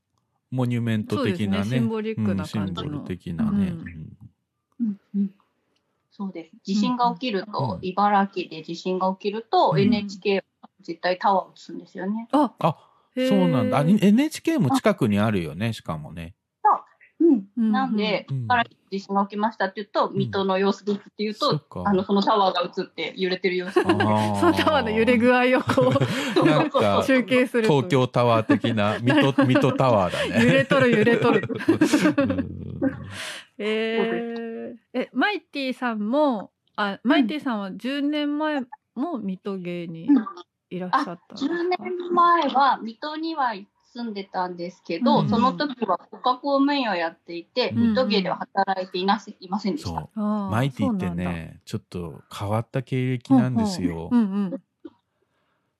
モニュメント的なね。そうですねシンボリックな感じの。うんシンボル的なね、うんそうです。地震が起きると、うん茨城で地震が起きると、うん。NHK は絶対タワーを映すんですよね。ああそうなんだ。あ NHK も近くにあるよねしかもねなんで、うん。茨城で地震が起きましたって言うと、水戸の様子ですって言うと、あのそのタワーが映って揺れてる様子。そのタワーの揺れ具合をこうなんか 中継すると。東京タワー的な水戸水戸タワーだね。揺れとる揺れとる。うん。えー、えマイティさんもあマイティさんは10年前も水戸芸にうんいらっしゃったんですか、10年前は水戸には住んでたんですけど、うんその時は国家公務員をやっていて、うん水戸家では働いていなせいませんでした。マイティってねちょっと変わった経歴なんですよ、うんうん。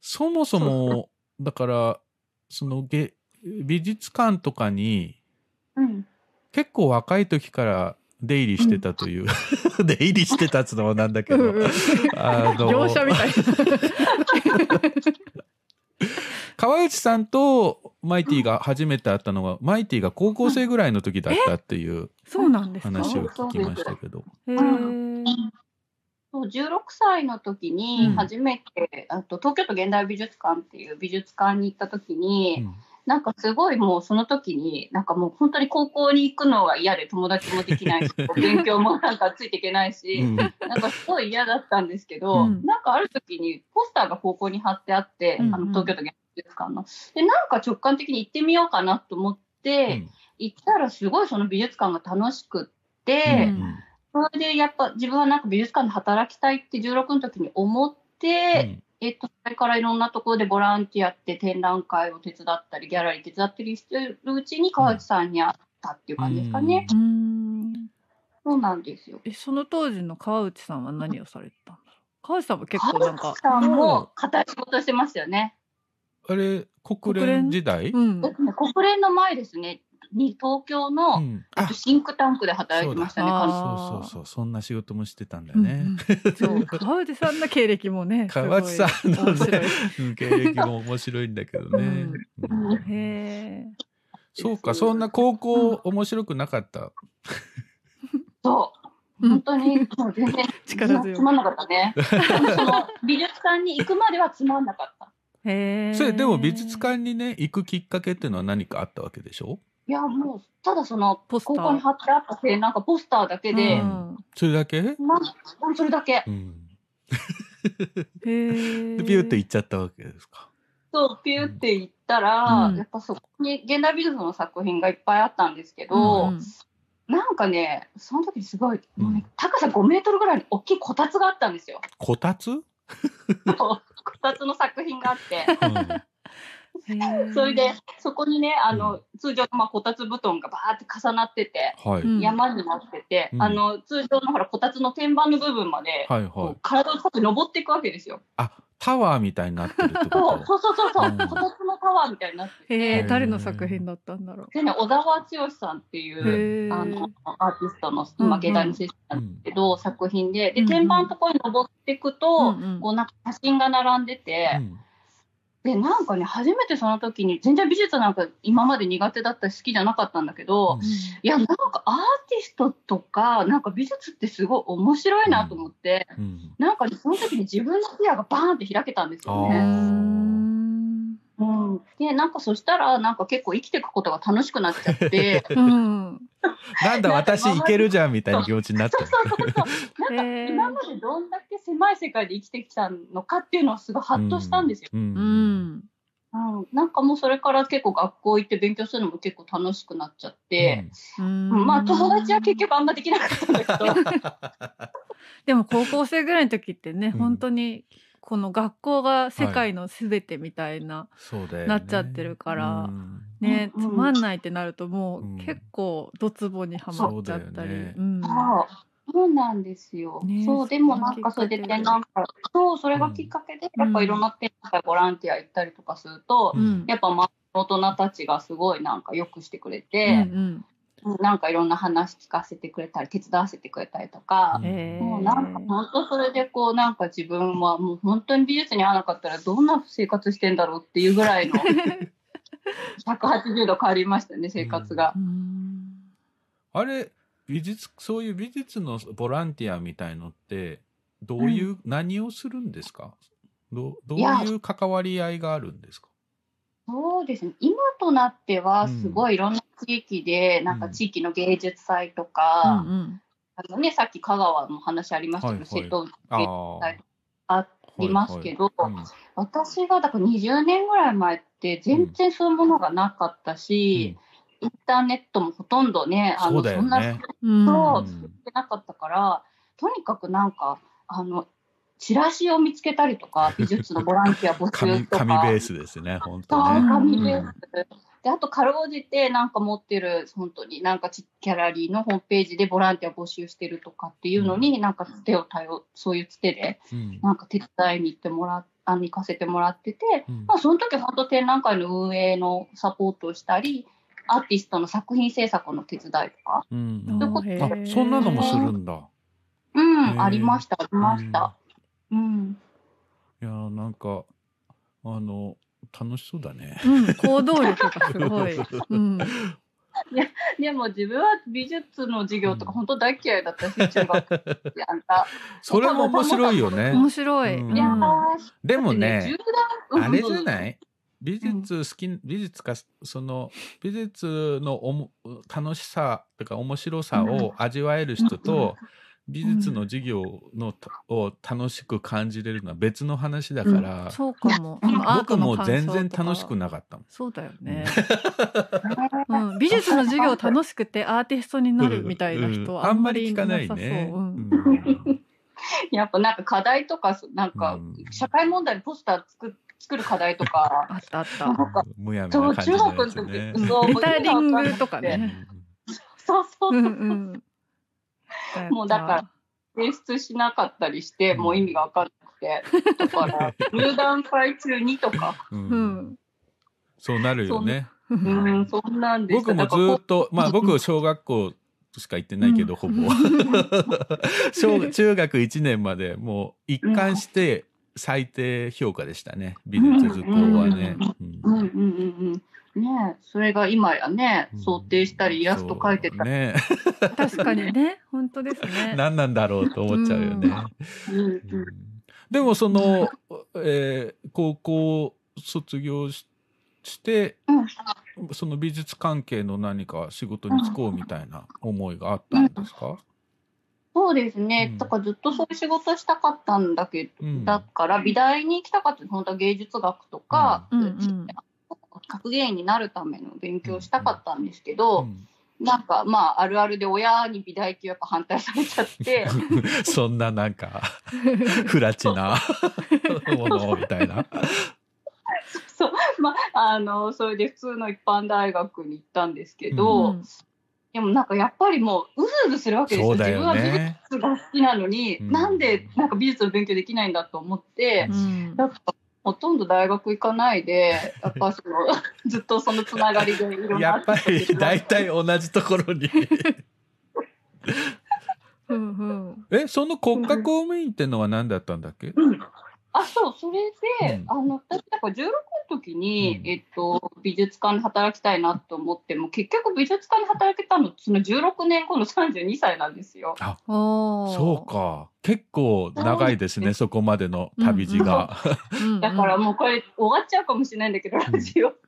そもそもだからそのげ美術館とかにうん。結構若い時から出入りしてたという、出入りしてたっつうのもなんだけど、うんうん。あの業者みたい 川内さんとマイティが初めて会ったのは、マイティが高校生ぐらいの時だったっていうそうなんですか？話を聞きましたけど。そそう16歳の時にうん初めて、あと東京都現代美術館っていう美術館に行った時に、うんなんかすごいもうその時になんかもう本当に高校に行くのが嫌で友達もできないし勉強もなんかついていけないし、うん。なんかすごい嫌だったんですけど、うん。なんかある時にポスターが高校に貼ってあって、うんあの東京都現術館の。でなんか直感的に行ってみようかなと思って、行ったらすごいその美術館が楽しくって。うんそれでやっぱ自分はなんか美術館で働きたいって16の時に思って、えっと、それからいろんなところでボランティアって展覧会を手伝ったり、ギャラリー手伝ったりしてるうちに川内さんに会ったっていう感じですかね。うーん。そうなんですよ。えその当時の川内さんは何をされてたんだろう？川内さんも結構なんか川内さんも片仕事してましたよね。あれ国連時代？うん。国連の前ですね、に東京の、うん。えっとシンクタンクで働いてましたね、そうそうそうそうそんな仕事もしてたんだようんね。うん。そう。川内さんの経歴もね川内さんのねうん経歴も面白いんだけどね。うん。うん。へえ。そうかそんな高校面白くなかった？そう。うん。本当に、もう全然 つまんなかったね。その美術館に行くまではつまんなかった。へえ。それでも美術館にね行くきっかけっていうのは何かあったわけでしょ？いや、もう、ただその、ポスター。高校に貼ってあったせい、なんかポスターだけで、うん。それだけ、まあ、それだけ。うん、へピューって行っちゃったわけですか？そう、ピューって行ったら、うん。やっぱそこに現代美術の作品がいっぱいあったんですけど、うんなんかね、その時すごい、うん。もうね、高さ5メートルぐらいの大きいこたつがあったんですよ。こたつ、うんこたつの作品があって。それで、そこにね、あの、通常のまあこたつ布団がバーって重なってて、はい、うん。山になってて、うん。あの、通常のほら、こたつの天板の部分まで、はいはい。体を使って登っていくわけですよ。あタワーみたいになってるってそうこそうそうそうそう、うん。こたつのタワーみたいになってて、へえー。誰の作品だったんだろう。でね、小沢剛さんっていへう、えあの、アーティストの、今、芸大の先生なんですけど、作品で、で、うんうん。天板のところに登っていくと、うんうん。こう、なんか写真が並んでて、と、うんで、なんかね、初めてその時に、全然美術なんか今まで苦手だったし好きじゃなかったんだけど、うん。いや、なんかアーティストとか、なんか美術ってすごい面白いなと思って、うん。なんかね、その時に自分の視野がバーンって開けたんですよね。んうん。で、なんかそしたら、なんか結構生きていくことが楽しくなっちゃって、うん。なんだ私いけるじゃんみたいな気持ちになって。そうそうそうそう。なんか今までどんだけ狭い世界で生きてきたのかっていうのはすごいハッとしたんですよ。うん。うん。うん。なんかもうそれから結構学校行って勉強するのも結構楽しくなっちゃって、うん。うん。まあ友達は結局あんまできなかったんだけど、でも高校生ぐらいの時ってね、うん。本当にこの学校が世界のすべてみたいな、そうだよね。なっちゃってるからうん。ね、うんつまんないってなるともうんう結構ドツボにはまっちゃったり、そうん。そうそうなんですよ。ねそう、でもなんかそれできっかけで展覧会、そう、それがきっかけで、やっぱいろんな展覧会ボランティア行ったりとかすると、うん。やっぱ周りの大人たちがすごいなんかよくしてくれうんて、うんなんかいろんな話聞かせてくれたり、手伝わせてくれたりとか、へー。もうなんか本当それでこうなんか自分はもう本当に美術に合わなかったらどんな生活してんだろうっていうぐらいの 180度変わりましたね、生活が。うんあれ美術そういう美術のボランティアみたいのってどういう、何をするんですか？どうどういう関わり合いがあるんですか？そうですね。今となってはうん。すごいいろんな地域で、なんか地域の芸術祭とか、うんあのね、さっき香川の話ありましたけど、はいはい。瀬戸内あ芸術祭ありますけど、はいはい。私がだから20年ぐらい前って全然そういうものがなかったし、インターネットもほとんどね、あのそんなね。うんそう、うん。作ってなかったから、とにかくなんか、あの、チラシを見つけたりとか、美術のボランティア募紙集とか。紙ベースですね本当ね。紙ベース。で、あと、かろうじて、なんか持ってる、本当になんかちギャラリーのホームページでボランティア募集してるとかっていうのに、なんかつてを頼、そういうつてで、うん。なんか手伝いに行ってもらっあの行かせてもらってて、うん。まあ、その時本当展覧会の運営のサポートをしたり、アーティストの作品制作の手伝いとか、うん。あーそんなのもするんだ。うん、ありました、ありました。うん。いやーなんかあの楽しそうだね。うん、行動力がすごい。うん、でも自分は美術の授業とか本当大嫌いだったし、中学ってあんた。それも面白いよね。面白い。うんいやーでもねあれじゃい？ない美術好き、美術か、その、美術のおも楽しさとか面白さを味わえる人と、美術の授業のたを楽しく感じれるのは別の話だから、そうかも。うんアート僕も全然楽しくなかったもん。そうだよね。うん、美術の授業楽しくてアーティストになるみたいな人はあんまり聞かないなさそうね。うんうんやっぱなんか課題とか、なんかうん社会問題のポスター作作る課題とか、あったあった。なんかむやみそうな感じの中学の時やつね。そうレタリングとかね。そうそううんそううん。もうだから提出しなかったりして、もう意味が分かんなくて、だから 入団会中にとか、ううん。ん。そうなるよね。うん、そんなんで僕もずっと、まあ僕小学校しか行ってないけど、ほぼ。小中学1年までもう一貫して最低評価でしたね。美術図工はね。うんうんうんうんうん。ねえそれが今やね、想定したりイラスト描いてたり、ね。確かにね、本当ですね。何なんだろうと思っちゃうよね。うん。うんうん。でもその、えー高校卒業しして、うん。その美術関係の何か仕事に就こうみたいな思いがあったんですか、そうですね、うん。だからずっとそういう仕事したかったんだけど、うん。だから美大に行きたかった。本当は芸術学とか、うん。うん格言になるための勉強をしたかったんですけど、うん。なんかまああるあるで親に美大ってやっぱ反対されちゃって。そんななんか不らちな ものみたいな。そうまああのそれで普通の一般大学に行ったんですけど、うん。でもなんかやっぱりもううずうずするわけですよ。そうだよ自分は美ね。術が好きなのに、うん。なんでなんか美術の勉強できないんだと思って、うん。やっぱほとんど大学行かないで、やっぱその ずっとそのつながりでいろんなやっぱり大体 同じところに。うんうんえ、その国家公務員ってのは何だったんだっけ？うんあそうそれで、うんあの私なんか16の時に、うんえっと、美術館で働きたいなと思っても結局美術館で働けたのその16年後の32歳なんですよ。おーそうか。結構長いですね、そこまでの旅路が。だからもうこれ終わっちゃうかもしれないんだけど、ラジオ。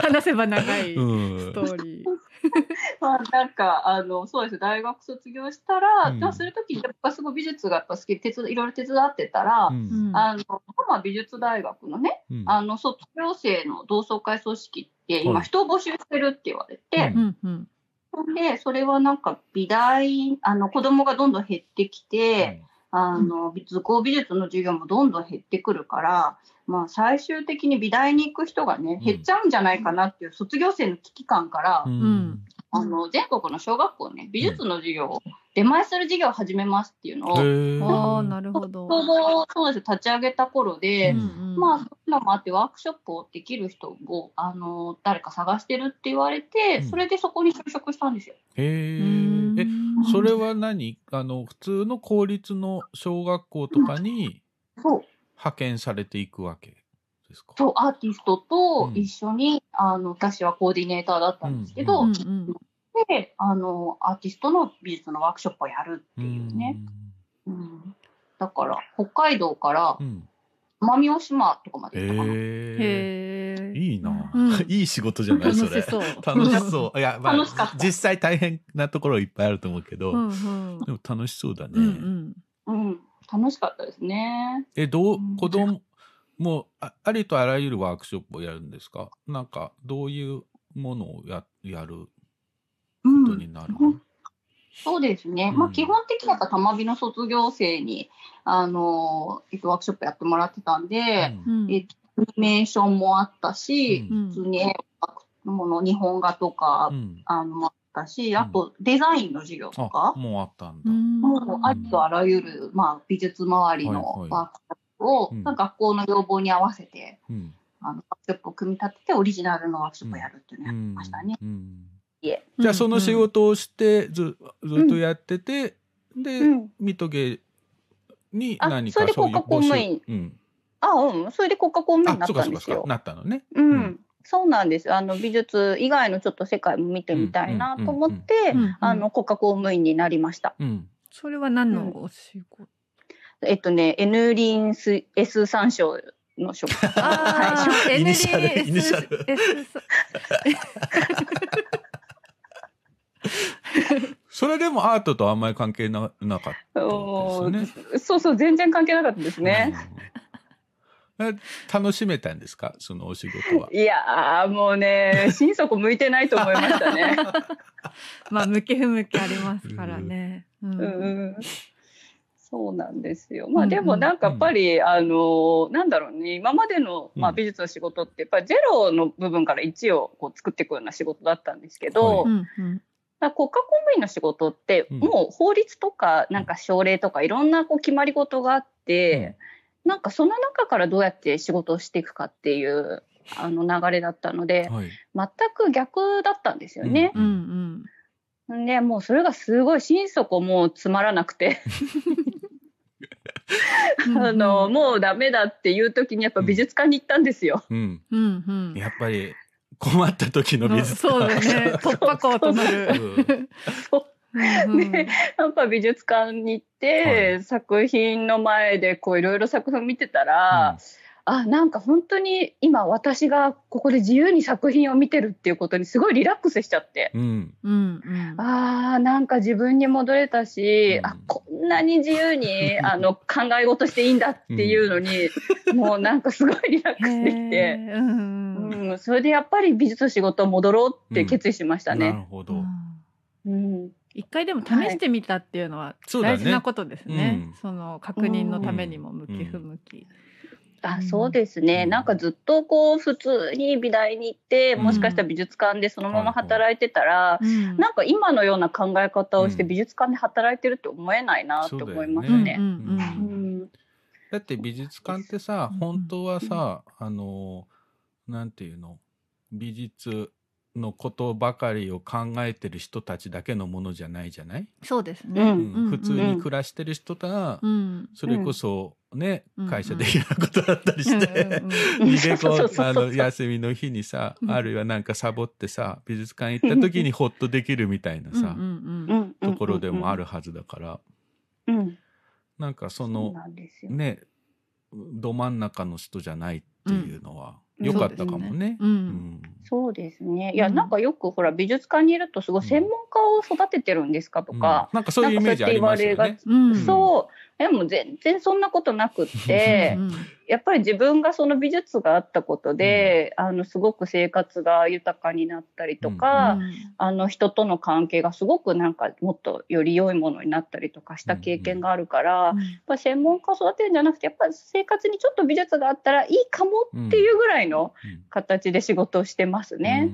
話せば長いうん。ストーリー。まあなんかあのそうです大学卒業したら、うん。じゃあする時に僕はすごい美術がやっぱ好きで手伝いろいろ手伝ってたら、うん。あの浜美術大学のねうん。あの卒業生の同窓会組織って今はい。人を募集してるって言われて、うんうんうんでそれはなんか美大あの子供がどんどん減ってきて、あの図工美術の授業もどんどん減ってくるから、まあ、最終的に美大に行く人がねうん。減っちゃうんじゃないかなっていう卒業生の危機感から、うんあの全国の小学校ね美術の授業を出前する授業を始めますっていうのを、ああなるほど。ちょうどそうです立ち上げた頃で、うんうん。まあそういうのもあってワークショップをできる人をあの誰か探してるって言われて、うん。それでそこに就職したんですよ。へうーえ、んそれは何？あの、普通の公立の小学校とかにそう。派遣されていくわけ？ですか？そうアーティストとうん一緒に、あの私はコーディネーターだったんですけど、うんうんであのアーティストの美術のワークショップをやるっていうね、うんだから北海道からうん。うん奄美大島とかまで行ったかな。へへえ。え。いいな、うん いい仕事じゃないそれ。楽しそう。楽しそう。いや、まあ楽しかった、実際大変なところいっぱいあると思うけど、うんうんでも楽しそうだね。うんうんうん、楽しかったですね。え、どううん、子供、もうあ、ありとあらゆるワークショップをやるんですか？なんか、どういうものをややる？うことん、になるうんそうですね、うん。まあ、基本的には玉美の卒業生にあの、えっと、ワークショップやってもらってたんで、うん。うんえっとアニメーションもあったし、うん。普通に絵をもの日本画とか、うん。あのもあったしあとデザインの授業とあか、もうあったんだ。うん。もうありとあらゆる、まあ、美術周りのワークショップを、うん。学校の要望に合わせてうん。あのワークショップを組み立ててオリジナルのワークショップをやるっていうのをやってうん。ましたね。じゃあその仕事をしてずずっとやってて、で、うん。水戸芸にあ何それでかそういう国家公務員。うん、あ、うん、それで国家公務員になったんですよ。なったのね。うん、うん。そうなんです。あの美術以外のちょっと世界も見てみたいなと思って、あの国家公務員になりました。うん。それは何のお仕事、えっとね、N リンス S 参照の職。ああ、イニシャルイニシャル NDS それでもアートとあんまり関係ななかったおですね。ーそうそう、全然関係なかったですね。楽しめたんですか？そのお仕事は。いやー、もうね、心底向いてないと思いましたね。まあ向き不向きありますからね。うんうんそうなんですよ。まあうんうんでもなんかやっぱり、あのなんだろうね。今までの、まあ、うん美術の仕事ってやっぱりゼロの部分から1をこう作っていくような仕事だったんですけど、はい。うんうん。だから国家公務員の仕事ってうん。もう法律とかなんか省令とかいろんなこう決まり事があって、なんかその中からどうやって仕事をしていくかっていうあの流れだったのではい。全く逆だったんですよね。うんうんでもうそれがすごい心底もうつまらなくて。あの、もうダメだっていう時にやっぱ美術館に行ったんですよ。うん。うんうん。やっぱり困った時の美術そうだね。突破口となる。うん。うでやっぱ美術館に行って、作品の前でこういろいろ作品を見てたら、あ、なんか本当に今私がここで自由に作品を見てるっていうことにすごいリラックスしちゃって。うん。うんうん。あーなんか自分に戻れたし、うん。あこんなに自由に あの考え事していいんだっていうのに、もうなんかすごいリラックスできへて、ー。うんうん。うん、それでやっぱり美術の仕事戻ろうって決意しましたなるね。ほど。うん。うん一回でも試してみたっていうのは大事なことですね。うん。その確認のためにも向き不向き。あうんそうですね、うん。なんかずっとこう普通に美大に行って、うん。もしかしたら美術館でそのまま働いてたら、うん。なんか今のような考え方をしてうん。美術館で働いてるって思えないなって思いますうんね。だって美術館ってさうん。本当はさあのなんていうの？美術のことばかりを考えてる人たちだけのものじゃないじゃない、そうですね。うん。うん。普通に暮らしてる人がうん。それこそね、うん。会社的なことだったりして、あの休みの日にさうん。あるいはなんかサボってさ美術館行った時にホッとできるみたいなさ、ところでもあるはずだから、うんうんなんかその。ねど真ん中の人じゃないっていうのはうん良かったかもね。ううん。ん。そうですね。いや、うん。なんかよくほら美術館にいるとすごい専門家を育ててるんですかとか、うん。なんかそういうイメージありますよね。そうでも全然そんなことなくって、うん。やっぱり自分がその美術があったことで、あのすごく生活が豊かになったりとか、あの人との関係がすごくなんかもっとより良いものになったりとかした経験があるから、やっぱ専門家を育てるんじゃなくてやっぱ生活にちょっと美術があったらいいかもっていうぐらいの形で仕事をしてますね。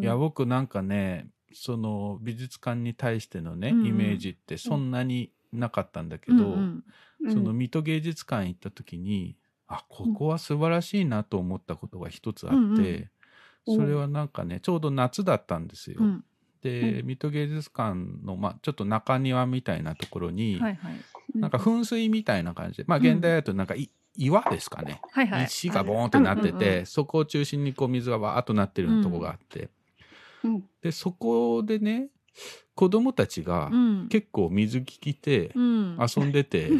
いや僕なんかねその美術館に対してのね、イメージってそんなになかったんだけど、うんうん。その水戸芸術館行った時にあここは素晴らしいなと思ったことが一つあって、うんうん。それはなんかねちょうど夏だったんですよ。うん。でう水戸芸術館の、まあ、ちょっと中庭みたいなところに、はいはい。なんか噴水みたいな感じでまあうん現代だとなんかい、岩ですかね。はいはい。石がボーンってなってて、うんうんうん。そこを中心にこう水がわーっとなってるとこがあって、うん。でそこでね子供たちがうん。結構水着着てうん。遊んでて、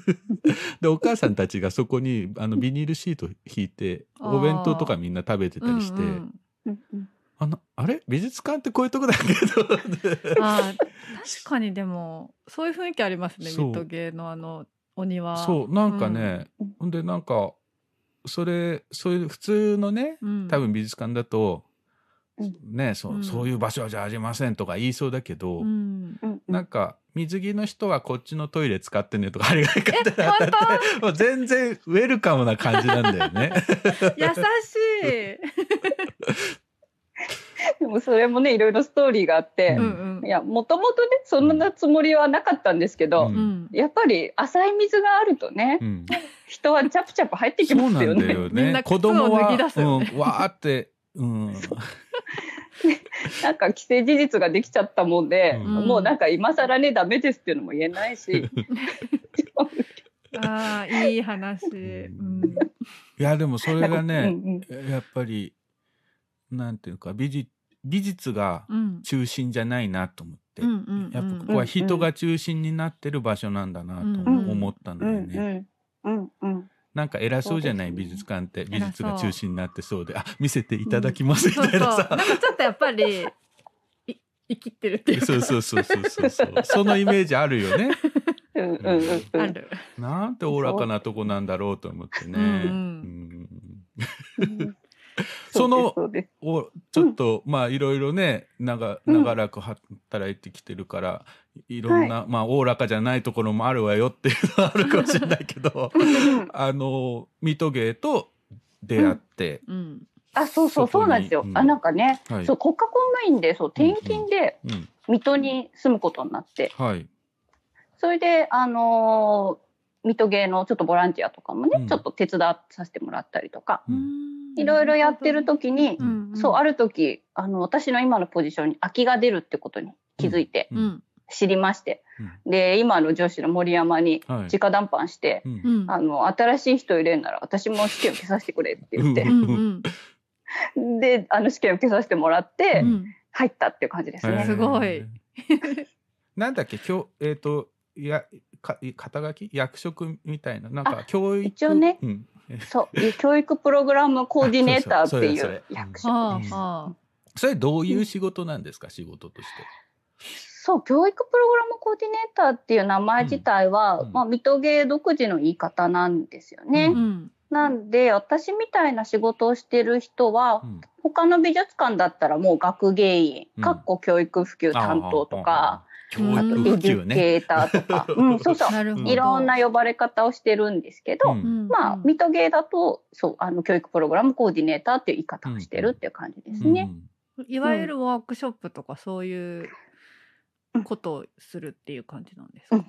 でお母さんたちがそこにあのビニールシート引いてお弁当とかみんな食べてたりして、うんうん。うんうんあのあれ？美術館ってこういうとこだけど。あー確かにでもそういう雰囲気ありますねそう。水戸芸のあのお庭。そうなんかね、うん。ほんでなんかそれそういう普通のねうん。多分美術館だと、うんねそそういう場所じゃありませんとか言いそうだけど、うん。うんなんか水着の人はこっちのトイレ使ってねとかあれが書い。てあってもう全然ウェルカムな感じなんだよね。優しい。でもそれもねいろいろストーリーがあってう、うんうん。いやもともとねそんなつもりはなかったんですけど、うん。うん。やっぱり浅い水があるとね、うん。人はチャプチャプ入ってきそうなんますよね。だよね。みんな子供は、うん、わーって、うん、なんか既成事実ができちゃったもんで、うん。もうなんか今更ねダメですっていうのも言えないし。ああいい話。うん。いやでもそれがね、うんうん。やっぱりなんていうか美術美術がうん。中心じゃないなと思って、うんやっぱここは人が中心になってる場所なんだなとうん思ったんだうよね。んうんうんなんか偉そうじゃない、美術館って美術が中心になってそうであ見せていただきますみそうそう。たいなさ、なんかちょっとやっぱりい生きってるっていうか。そうそうそうそうそうそうそのイメージあるよね。うんうんうんうんある。なんておおらかなとこなんだろうと思ってね。うんうんうんうんそのおちょっと、まあいろいろね長長らく働いてきてるからいろんな、まあおおらかじゃないところもあるわよっていうのはあるかもしれないけどあの水戸芸と出会って、うん。あそうそうそうなんですよ、うん。あなんかね、はい。そう国家公務員でそう転勤でうん。水戸に住むことになって、はい。それであのー水戸芸のちょっとボランティアとかもね、うんちょっと手伝わさせてもらったりとか、うんいろいろやってる時に、うんうんそうある時あの私の今のポジションに空きが出るってことに気づいて。知りまして、で今の上司の森山にはい直談判して、うんうん。あの新しい人入れるなら私も試験受けさせてくれって言って。であの試験受けさせてもらって、うん。入ったっていう感じですね。すごい。なんだっけ今日えっ、とやか肩書き？役職みたいな。なんか教育？一応ね。うん、そう。教育プログラムコーディネーターっていう役は職です。それどういう仕事なんですか、仕事として。そう教育プログラムコーディネーターっていう名前自体は、うん。まあ、水戸芸独自の言い方なんですよね。ううん。なんで私みたいな仕事をしてる人は、うん。他の美術館だったらもう学芸員、うん。かっこ教育普及担当とか、教うんあと育普エデュ及ね。ケーターとか、うん、そうそう。いろんな呼ばれ方をしてるんですけど、うんうん。まあ、水戸芸だとそうあの教育プログラムコーディネーターっていう言い方をしてるっていう感じですね。いわゆるワークショップとかそういうことをするっていう感じなんですか？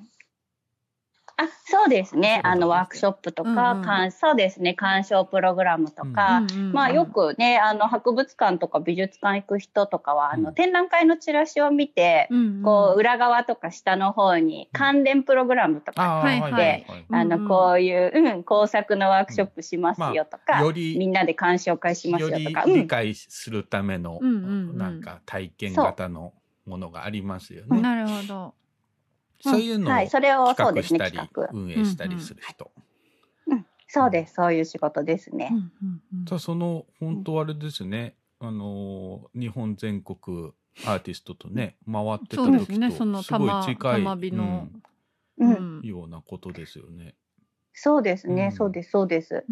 あそうですね。あのワークショップとか、うんうん。鑑そうですね。鑑賞プログラムとか、うんうん。うん。まあ、よくねあの博物館とか美術館行く人とかはあの、うん。展覧会のチラシを見て、うんうん。こう裏側とか下の方に関連プログラムとか、ああ、はいはい。はいはいはい。あうんうん。のこういう、うん、工作のワークショップしますよとか、まあよりみんなで鑑賞会しますよとか、うん。理解するための、うんなんか体験型のものがありますよね。なるほど。そういうのをはい、それをそう企ですね画。したり運営したりする人。そうですそういう仕事ですね。うんうんうん。さあその本当あれですね、あのー日本全国アーティストとね回ってた時ねそのとすごい玉近い、のうん。うん。ようなことですよね。そうですね、うん。そうですそうです。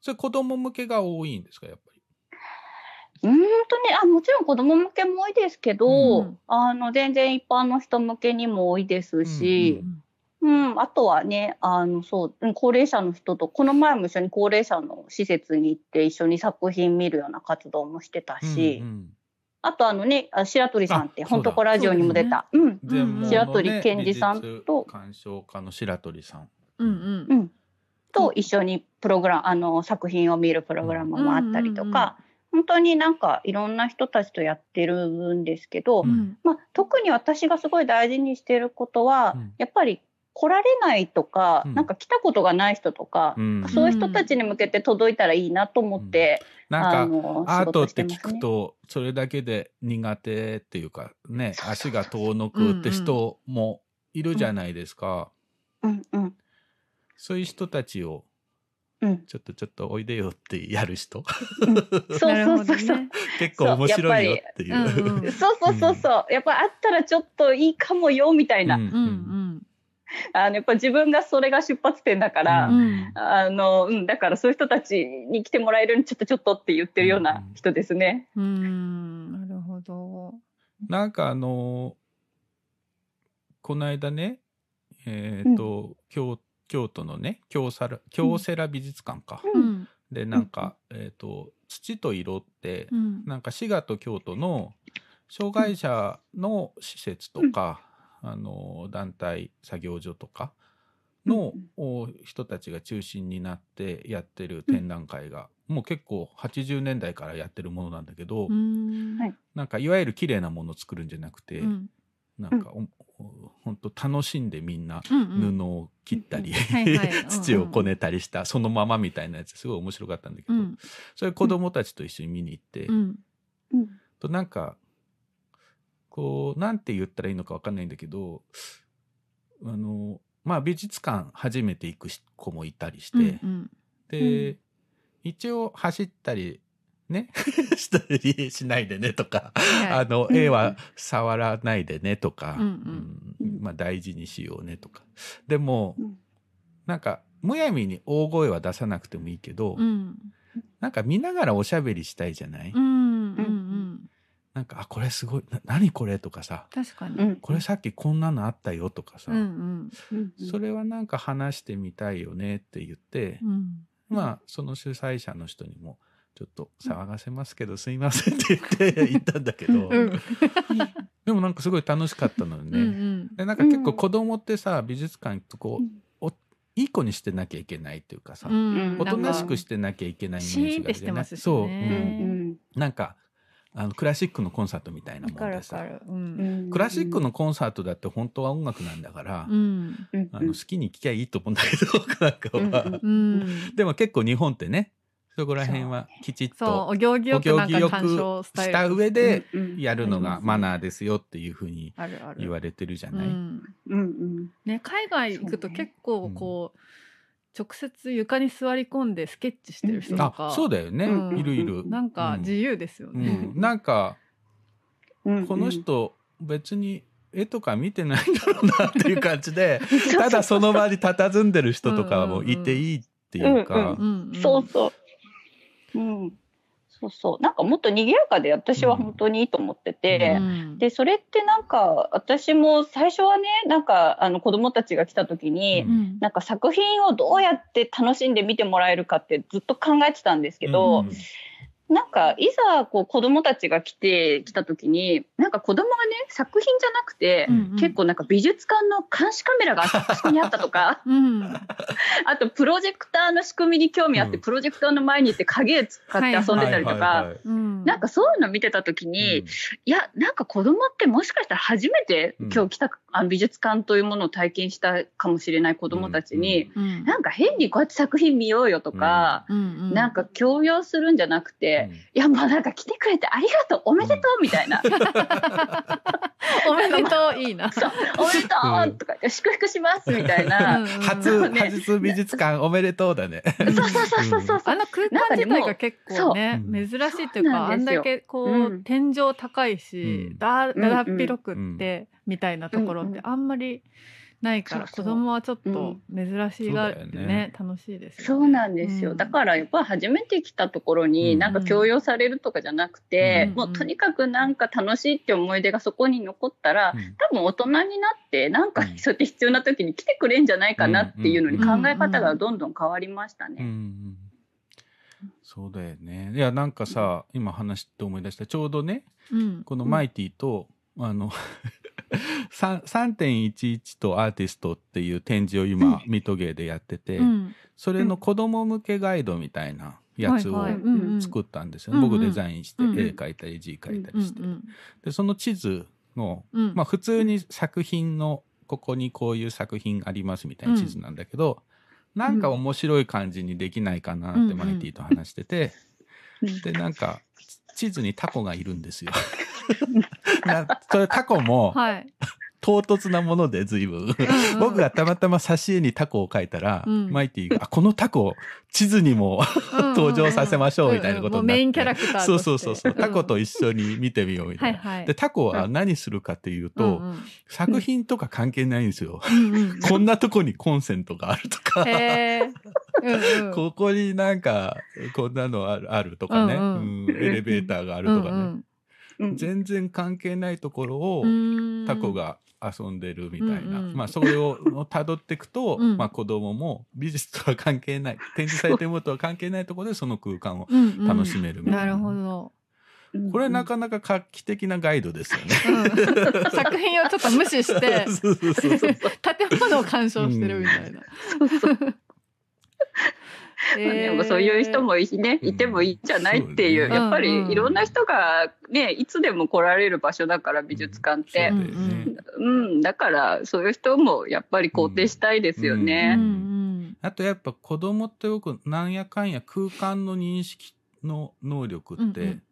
それ子供向けが多いんですかやっぱり？うーんとねあもちろん子供向けも多いですけど、うん。あの全然一般の人向けにも多いですし、うんあとはねあのそううん高齢者の人とこの前も一緒に高齢者の施設に行って一緒に作品見るような活動もしてたし、うんうん。あとあのねあ白鳥さんって本当こラジオにも出た、うん。全盲の、ね、白鳥健二さんと鑑賞家の白鳥さん。うん。うん。うん、と一緒にプログラムあの作品を見るプログラムもあったりとか、うんうんうん本当になんかいろんな人たちとやってるんですけど、うん。まあ、特に私がすごい大事にしてることは、うん。やっぱり来られないとか、うん。なんか来たことがない人とか、うん。そういう人たちに向けて届いたらいいなと思って、なんかあのアートって聞くとそれだけで苦手っていうかね足が遠のくって人もいるじゃないですか。うん。うん。そういう人たちをうん、ちょっとちょっとおいでよってやる人そうなるほどそうそうそう、ね。結構面白いよっていう。そうんうんそうそうそうそうやっぱあったらちょっといいかもよみたいな、うんうんうんあのやっぱ自分がそれが出発点だから、うんうん。あの、うん、だからそういう人たちに来てもらえるようにちょっとちょっとって言ってるような人ですね。うん。なるほど。なんかあのこの間ねえっ、と、京京都のね京サラ京セラ美術館か、うん。でなんか、えっ、と土と色って、うん。なんか滋賀と京都の障害者の施設とか、あの団体作業所とかの、お人たちが中心になってやってる展覧会が、もう結構80年代からやってるものなんだけど、うなんかいわゆる綺麗なものを作るんじゃなくて、うん。なんかお本当楽しんでみんなうんうん。布を切ったり、土をこねたりしたそのままみたいなやつすごい面白かったんだけど、うん。それ子供たちと一緒に見に行って、うん。となんかこうなんて言ったらいいのか分かんないんだけどあのまあ美術館初めて行く子もいたりして、うんうん。で、一応走ったりね。したりしないでねとか、はい。あの絵は触らないでねとか、うんうん。まあ、大事にしようねとか。でも、うん。なんかむやみに大声は出さなくてもいいけど、うん。なんか見ながらおしゃべりしたいじゃない、うんうんうん。なんかあこれすごいな何これとかさ。確かに。うん。これさっきこんなのあったよとかさ、うんうん。それはなんか話してみたいよねって言って、うん。まあその主催者の人にもちょっと騒がせますけど、すいませんって言って言ったんだけど、うん。でもなんかすごい楽しかったのよね。うんうん。でなんか結構子供ってさ美術館行くとこうう、おいい子にしてなきゃいけないっていうかさ、うん。おとなしくしてなきゃいけないイメージがあるシーンってしてますしね。そう、ううんん。なんかあのクラシックのコンサートみたいなもんでさ。ううん。んクラシックのコンサートだって本当は音楽なんだから、うん。うんあの好きに聴きゃいいと思うんだけどなんかは、うんうん。でも結構日本ってねそこら辺はきちっそうとお行儀よくした上でうんやるのがマナーですよっていうふうに言われてるじゃない？うん。うんうん。ね、海外行くと結構こう、直接床に座り込んでスケッチしてる人とか、あそうだよね、うん。いるいる。なんか自由ですようね。ん、なんかうんこの人別に絵とか見てないんだろうなっていう感じで ただその場に佇んでる人とかもいていいっていうか。うんうんうん。そうそう。うん。そうそう。なんかもっと賑やかで私は本当にいいと思ってて、うん。で、それってなんか私も最初はね、なんかあの子供たちが来た時に、うん。なんか作品をどうやって楽しんで見てもらえるかってずっと考えてたんですけど、うんなんかいざこう子供たちが来て来た時になんか子供がね作品じゃなくて、うんうん。結構なんか美術館の監視カメラがあそこにあったとか うん。あとプロジェクターの仕組みに興味あって、うん。プロジェクターの前に行って影使って遊んでたりとか、はいはいはいうん。なんかそういうの見てた時に、うん。いやなんか子供ってもしかしたら初めてうん。今日来た、あの美術館というものを体験したかもしれない子供たちに、うん。なんか変にこうやって作品見ようよとか、うん。うんなんか強要するんじゃなくて、うんいやもうなんか来てくれてありがとうおめでとうみたいな、おめでとう いいな。そうおめでとうとか言って祝福しますみたいな、初ね初美術館おめでとうだね。そうそうそうそうそうあの空間自体が結構ね珍しいというかあんだけこう、うん。天井高いし、うん。だうんだだっ広くって、みたいなところってあんまりないから、子供はちょっと珍しがってね。ね楽しいですよね。そうなんですよ、うん。だからやっぱり初めて来たところにうん。なんか強要されるとかじゃなくて、うん。もうとにかくなんか楽しいって思い出がそこに残ったら、うん。多分大人になってなんかうんそうやって必要な時に来てくれんじゃないかなっていうのにうん。考え方がどんどん変わりましたね。うん。うん。そうだよね。いやなんかさ今話して思い出したちょうどねうん。このマイティと、あの3 3.11とアーティストっていう展示を今、ミトゲーでやってて、うん。それの子供向けガイドみたいなやつをはいはい。うんうん。作ったんですよ、うんうん。僕デザインして絵うんうん。描いたり字描いたりして、うんでその地図の、うん。うんまあ普通に作品のここにこういう作品ありますみたいな地図なんだけど、なんか面白い感じにできないかなってマイティと話してて、うん。でなんか地図にタコがいるんですよ。なそれタコもはい、唐突なもので随分、うんうん。僕がたまたま挿絵にタコを描いたら、うん。マイティが「あこのタコ地図にも 登場させましょう」みたいなことになって、うんうん。メインキャラクターそうそうそうそう。タコと一緒に見てみようみたいな。はいはい。でタコは何するかっていうと、うんうん。作品とか関係ないんですよ。こんなとこにコンセントがあるとか、うんうん。ここになんかこんなのあるあるとかね、うんうん。うん。エレベーターがあるとかね、うんうん全然関係ないところをうん。タコが遊んでるみたいな、うんうんまあそれを辿っていくと、うん。まあ 子供も美術とは関係ない展示されてるものとは関係ないところでその空間をうんうん。楽しめるみたいな、なるほど、これなかなか画期的なガイドですよね。うん。作品をちょっと無視して建物を鑑賞してるみたいな、でもそういう人もいいね、いてもいいんじゃないっていう、やっぱりいろんな人がね、いつでも来られる場所だから美術館って。そう。ん、だからそういう人もやっぱり肯定したいですようね。ん。あとやっぱ子供ってよくなんやかんや空間の認識の能力って、うんうん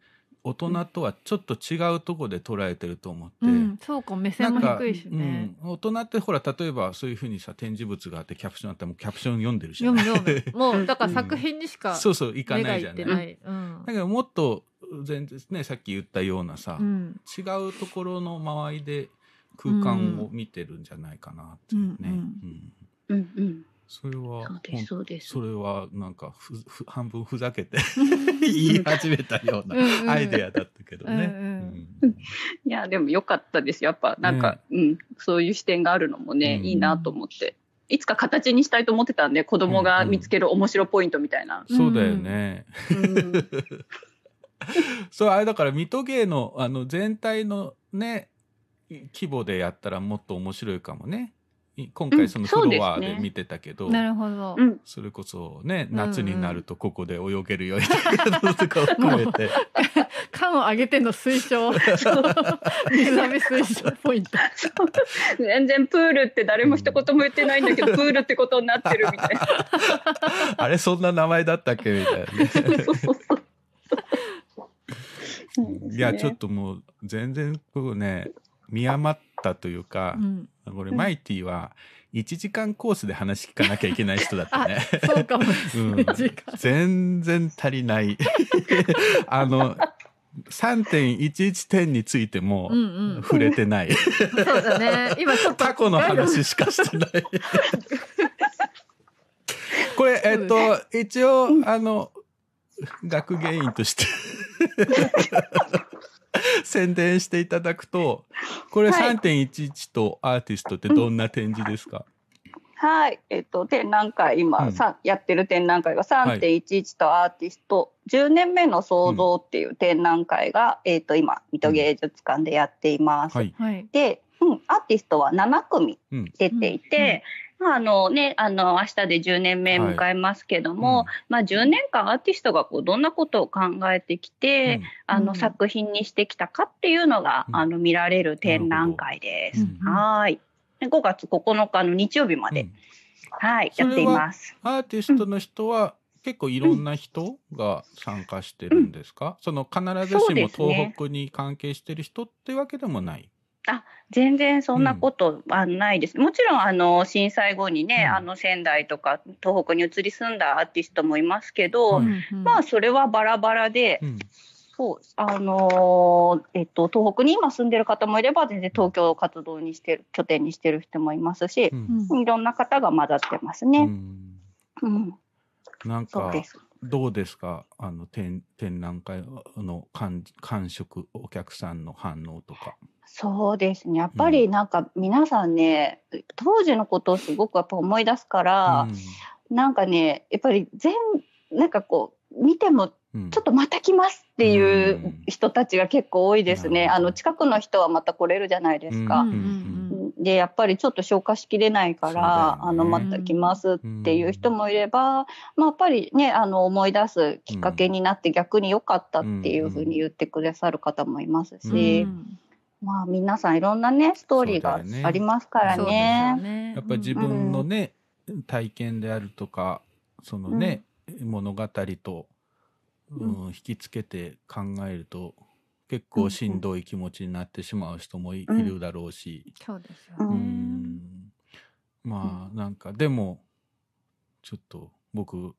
大人とはちょっと違うとこで捉えてると思って、うんうんそうか目線も低いしね。か、うん、大人ってほら例えばそういうふうにさ展示物があってキャプションあってもキャプション読んでるじゃ読ないむ読む。もうだから作品にしかそうそういかないじゃないない、うん。だけどもっと全然ねさっき言ったようなさ、うん。違うところの周りで空間を見てるんじゃないかなっていうね、うんうん。うん。うんうん、それはそうですそうです。それはなんかふふ半分ふざけて 言い始めたようなうんうん。アイデアだったけどね。うんうん。いやでも良かったですやっぱなんか、うん、そういう視点があるのもね、うん。いいなと思って。いつか形にしたいと思ってたんで子供が見つける面白ポイントみたいな。そうだよね。うん。そうあれだから水戸芸のあの全体のね規模でやったらもっと面白いかもね。い今回そのうんフロアそうで見てたけど、なるほど、うん。それこそねうん夏になるとここで泳げるようになるのとかを含めて、缶を上げての推奨水浴び推奨ポイント。全然プールって誰も一言も言ってないんだけど、プールってことになってるみたいな。あれそんな名前だったっけみたいなね。そうそうそういやちょっともう全然こうね見余ったというかう、んこれマイティは1時間コースで話聞かなきゃいけない人だったね。そうかもうん全然足りない。あの3.11点についても触れてない。そうだね今ちょっと過去の話しかしてない。これえっと一応あの学芸員として 宣伝していただくとこれはい。3.11とアーティストってどんな展示ですか、はい、えっ、と展覧会今、うん。さやってる展覧会が3.11とアーティスト、10年目の創造っていう展覧会が、えっ、と今水戸芸術館でやっています。はい。はい。で、うん、アーティストは7組うん。出ていて、まああのね、あの明日で10年目迎えますけども、はい。うん。まあ、10年間アーティストがこうどんなことを考えてきて、あのうん。作品にしてきたかっていうのが、うん。あの見られる展覧会です。はーい。で5月9日の日曜日まで、うん。はい、やっています。アーティストの人は結構いろんな人が参加してるんですか、その必ずしも東北に関係してる人ってわけでもない。全然そんなことはないです。もちろんあの震災後にね、うん。あの仙台とか東北に移り住んだアーティストもいますけど、はい。うんうん。まあそれはバラバラで、うん。そうあのーえっと東北に今住んでる方もいれば全然東京を活動にしてる拠点にしてる人もいますしう、ん。うんいろんな方が混ざってますうね。んうん、なんかそうです。どうですか？あの展展覧会の感感触お客さんの反応とか。そうですね。やっぱりなんか皆さんね、当時のことをすごくやっぱ思い出すから、なんかね、やっぱり全、なんかこう、見てもうんちょっとまた来ますっていううん人たちが結構多いですね。なるほどあの、近くの人はまた来れるじゃないですか。うんうんで、やっぱりちょっと消化しきれないから、よね。あの、また来ますっていう人もいれば、まあ、やっぱりね、あの、思い出すきっかけになって逆に良かったっていうふうに言ってくださる方もいますうん。し、うん。まあ、皆さんいろんなね、ストーリーがありますからそうですよね。ねやっぱり自分のね、体験であるとかそのね、物語と、うん引きつけて考えると結構しんどい気持ちになってしまう人もい,、うんるだろうし、そうですよね。ん。まあなんかでもちょっと僕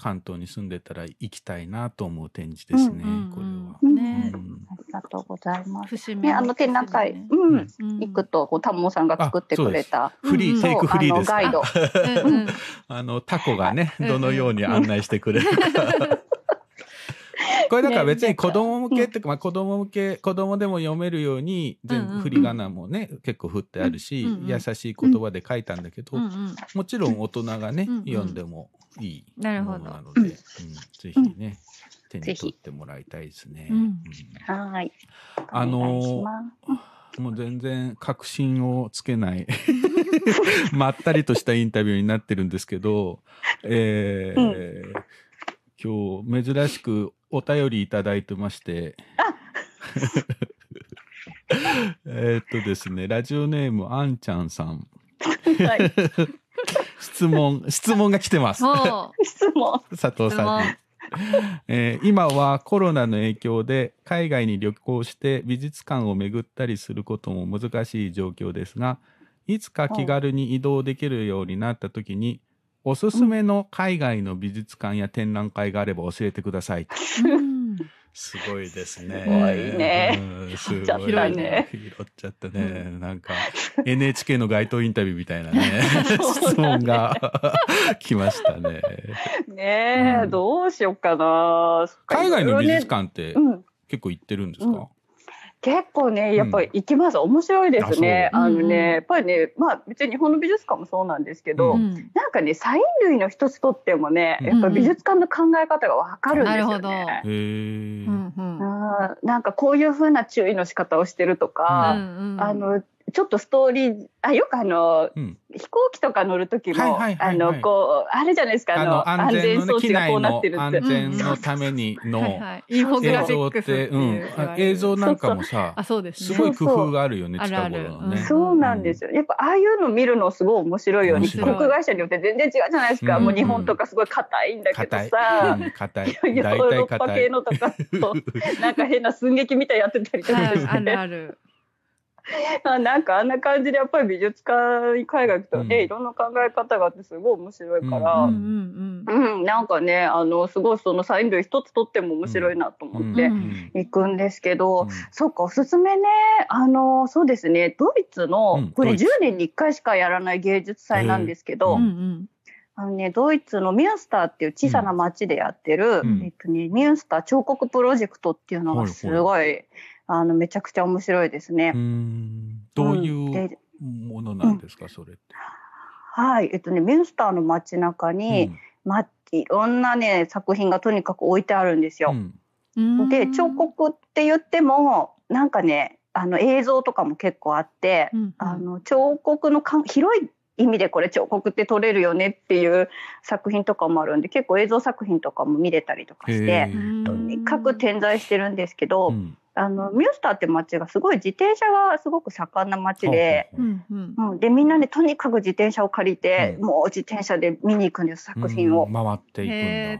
関東に住んでたら行きたいなと思う展示ですね、うんうんこれは。うん。ね。うん。ありがとうございます。節目ね、あの展覧会、ね。うん、行くと、こう、タモさんが作ってくれた。フリー、うんテイクフリーですガイド。あのタコがねうん。どのように案内してくれるか。これだから別に子供向けっていうか、まあ、子供向け子供でも読めるように全うんうんうん。部振り仮名もね、結構振ってあるし、うんうん優しい言葉で書いたんだけど、うんうんもちろん大人がね、うんうん読んでもいいものなので、うん。ぜひね、手に取ってもらいたいですね。うん。うん。はい。あのもう全然確信をつけない まったりとしたインタビューになってるんですけど、えー今日珍しくお便りいただいてまして、えーっとですね、ラジオネームあんちゃんさん。はい。質問、質問が来てます。も質問。佐藤さんに。えー今はコロナの影響で海外に旅行して美術館を巡ったりすることも難しい状況ですがいつか気軽に移動できるようになった時におすすめの海外の美術館や展覧会があれば教えてください。う、うん、すごいですね。すごいねうんすごい拾っちゃったね拾っちゃったね。なんか NHK の街頭インタビューみたいなね 質問が 来ましたね。ねえ、うんどうしようかな。海外の美術館館ってうん。結構行ってるんですか、結構ね、やっぱり行きます。面白いですね。あのね、やっぱりね、まあ別に日本の美術館もそうなんですけど、ううん。なんかね、サイン類の一つとってもね、うん。やっぱ美術館の考え方がわかるんですよなるほね。へー。うんうん。あーなんかこういう風な注意の仕方をしてるとか、うんうん。あの、ちょっとストーリー、あ、よくあの、うん飛行機とか乗る時も、はいはいはいはいあの、こう、あれじゃないですか、あの、安全装置がこうなってるって。安全のためにのはい映像って、ううん、あ映像なんかもさあ、そうですねすごい工夫があるよね、そうそう近頃のね。そうなんですよ。やっぱああいうの見るのすごい面白いよね。飛面白い行会社によって全然違うじゃないですか。うんもう日本とかすごい硬いんだけど硬い。さ。うん 硬い。ヨー大ロッパ体硬い。系のとかと なんか変な寸劇みたいやってたりとかして、はいあるあるあ なんかあんな感じでやっぱり美術館に海外行くとね、うんいろんな考え方があってすごい面白いから、ううんんうんなんかねあのすごいそのサイン類一つ取っても面白いなと思ってうん行くんですけど、うんそっかおすすめねあのそうですねドイツの、うんこれ10ドイツ。年に1回しかやらない芸術祭なんですけど、あのね、ドイツのミュンスターっていう小さな町でやってる、うん。えっとね、ミュンスター彫刻プロジェクトっていうのがすごい、あのめちゃくちゃ面白いですね。う。ん。どういうでものなんですか、それって。はい、えっとね、ミュンスターの街中に、ま、いろんなね作品がとにかく置いてあるんですよ。うん。うん。で彫刻って言ってもなんかねあの映像とかも結構あって、うんうん。あの彫刻のか広い意味でこれ彫刻って撮れるよねっていう作品とかもあるんで結構映像作品とかも見れたりとかしへて。ーとにかく点在してるんですけど、うんあのミュンスターって街がすごい自転車がすごく盛んな街で、ほうんでみんなねとにかく自転車を借りて、うん。もう自転車で見に行くんです作品を。うん。回ってい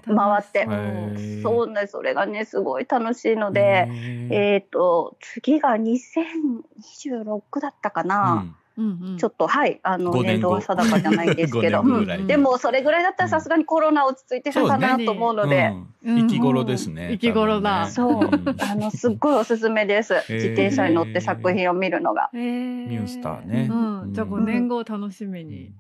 くんだ。回って。そうねそれがねすごい楽しいので、えっ、と次が2026だったかな、うんうん。ちょっとはいあの五年度は定かじゃないんですけど。うんでもそれぐらいだったらさすがにコロナ落ち着いてるかなと思うので。うん。生き頃ですね。生き頃だ。そう、あのすっごいおすすめです。ー 自転車に乗って作品を見るのが。ミミュンスターね。うん、じゃあ5年後を楽しみに、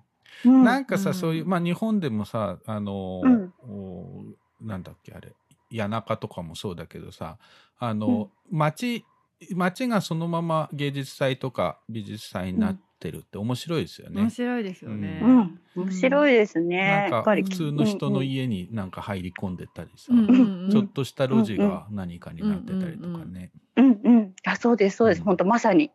うん。なんかさ、うんそういう、まあ日本でもさ、あの、うなんだっけ、あれ、谷中とかもそうだけどさ、あの、街、街がそのまま芸術祭とか美術祭になってるって面白いですよね。面白いですよね。うん、面白いですね。なんか普通の人の家になんか入り込んでたりさ、うんうんうんちょっとした路地が何かになってたりとかね。うんうん、あ、そうです、そうです。うん本当まさに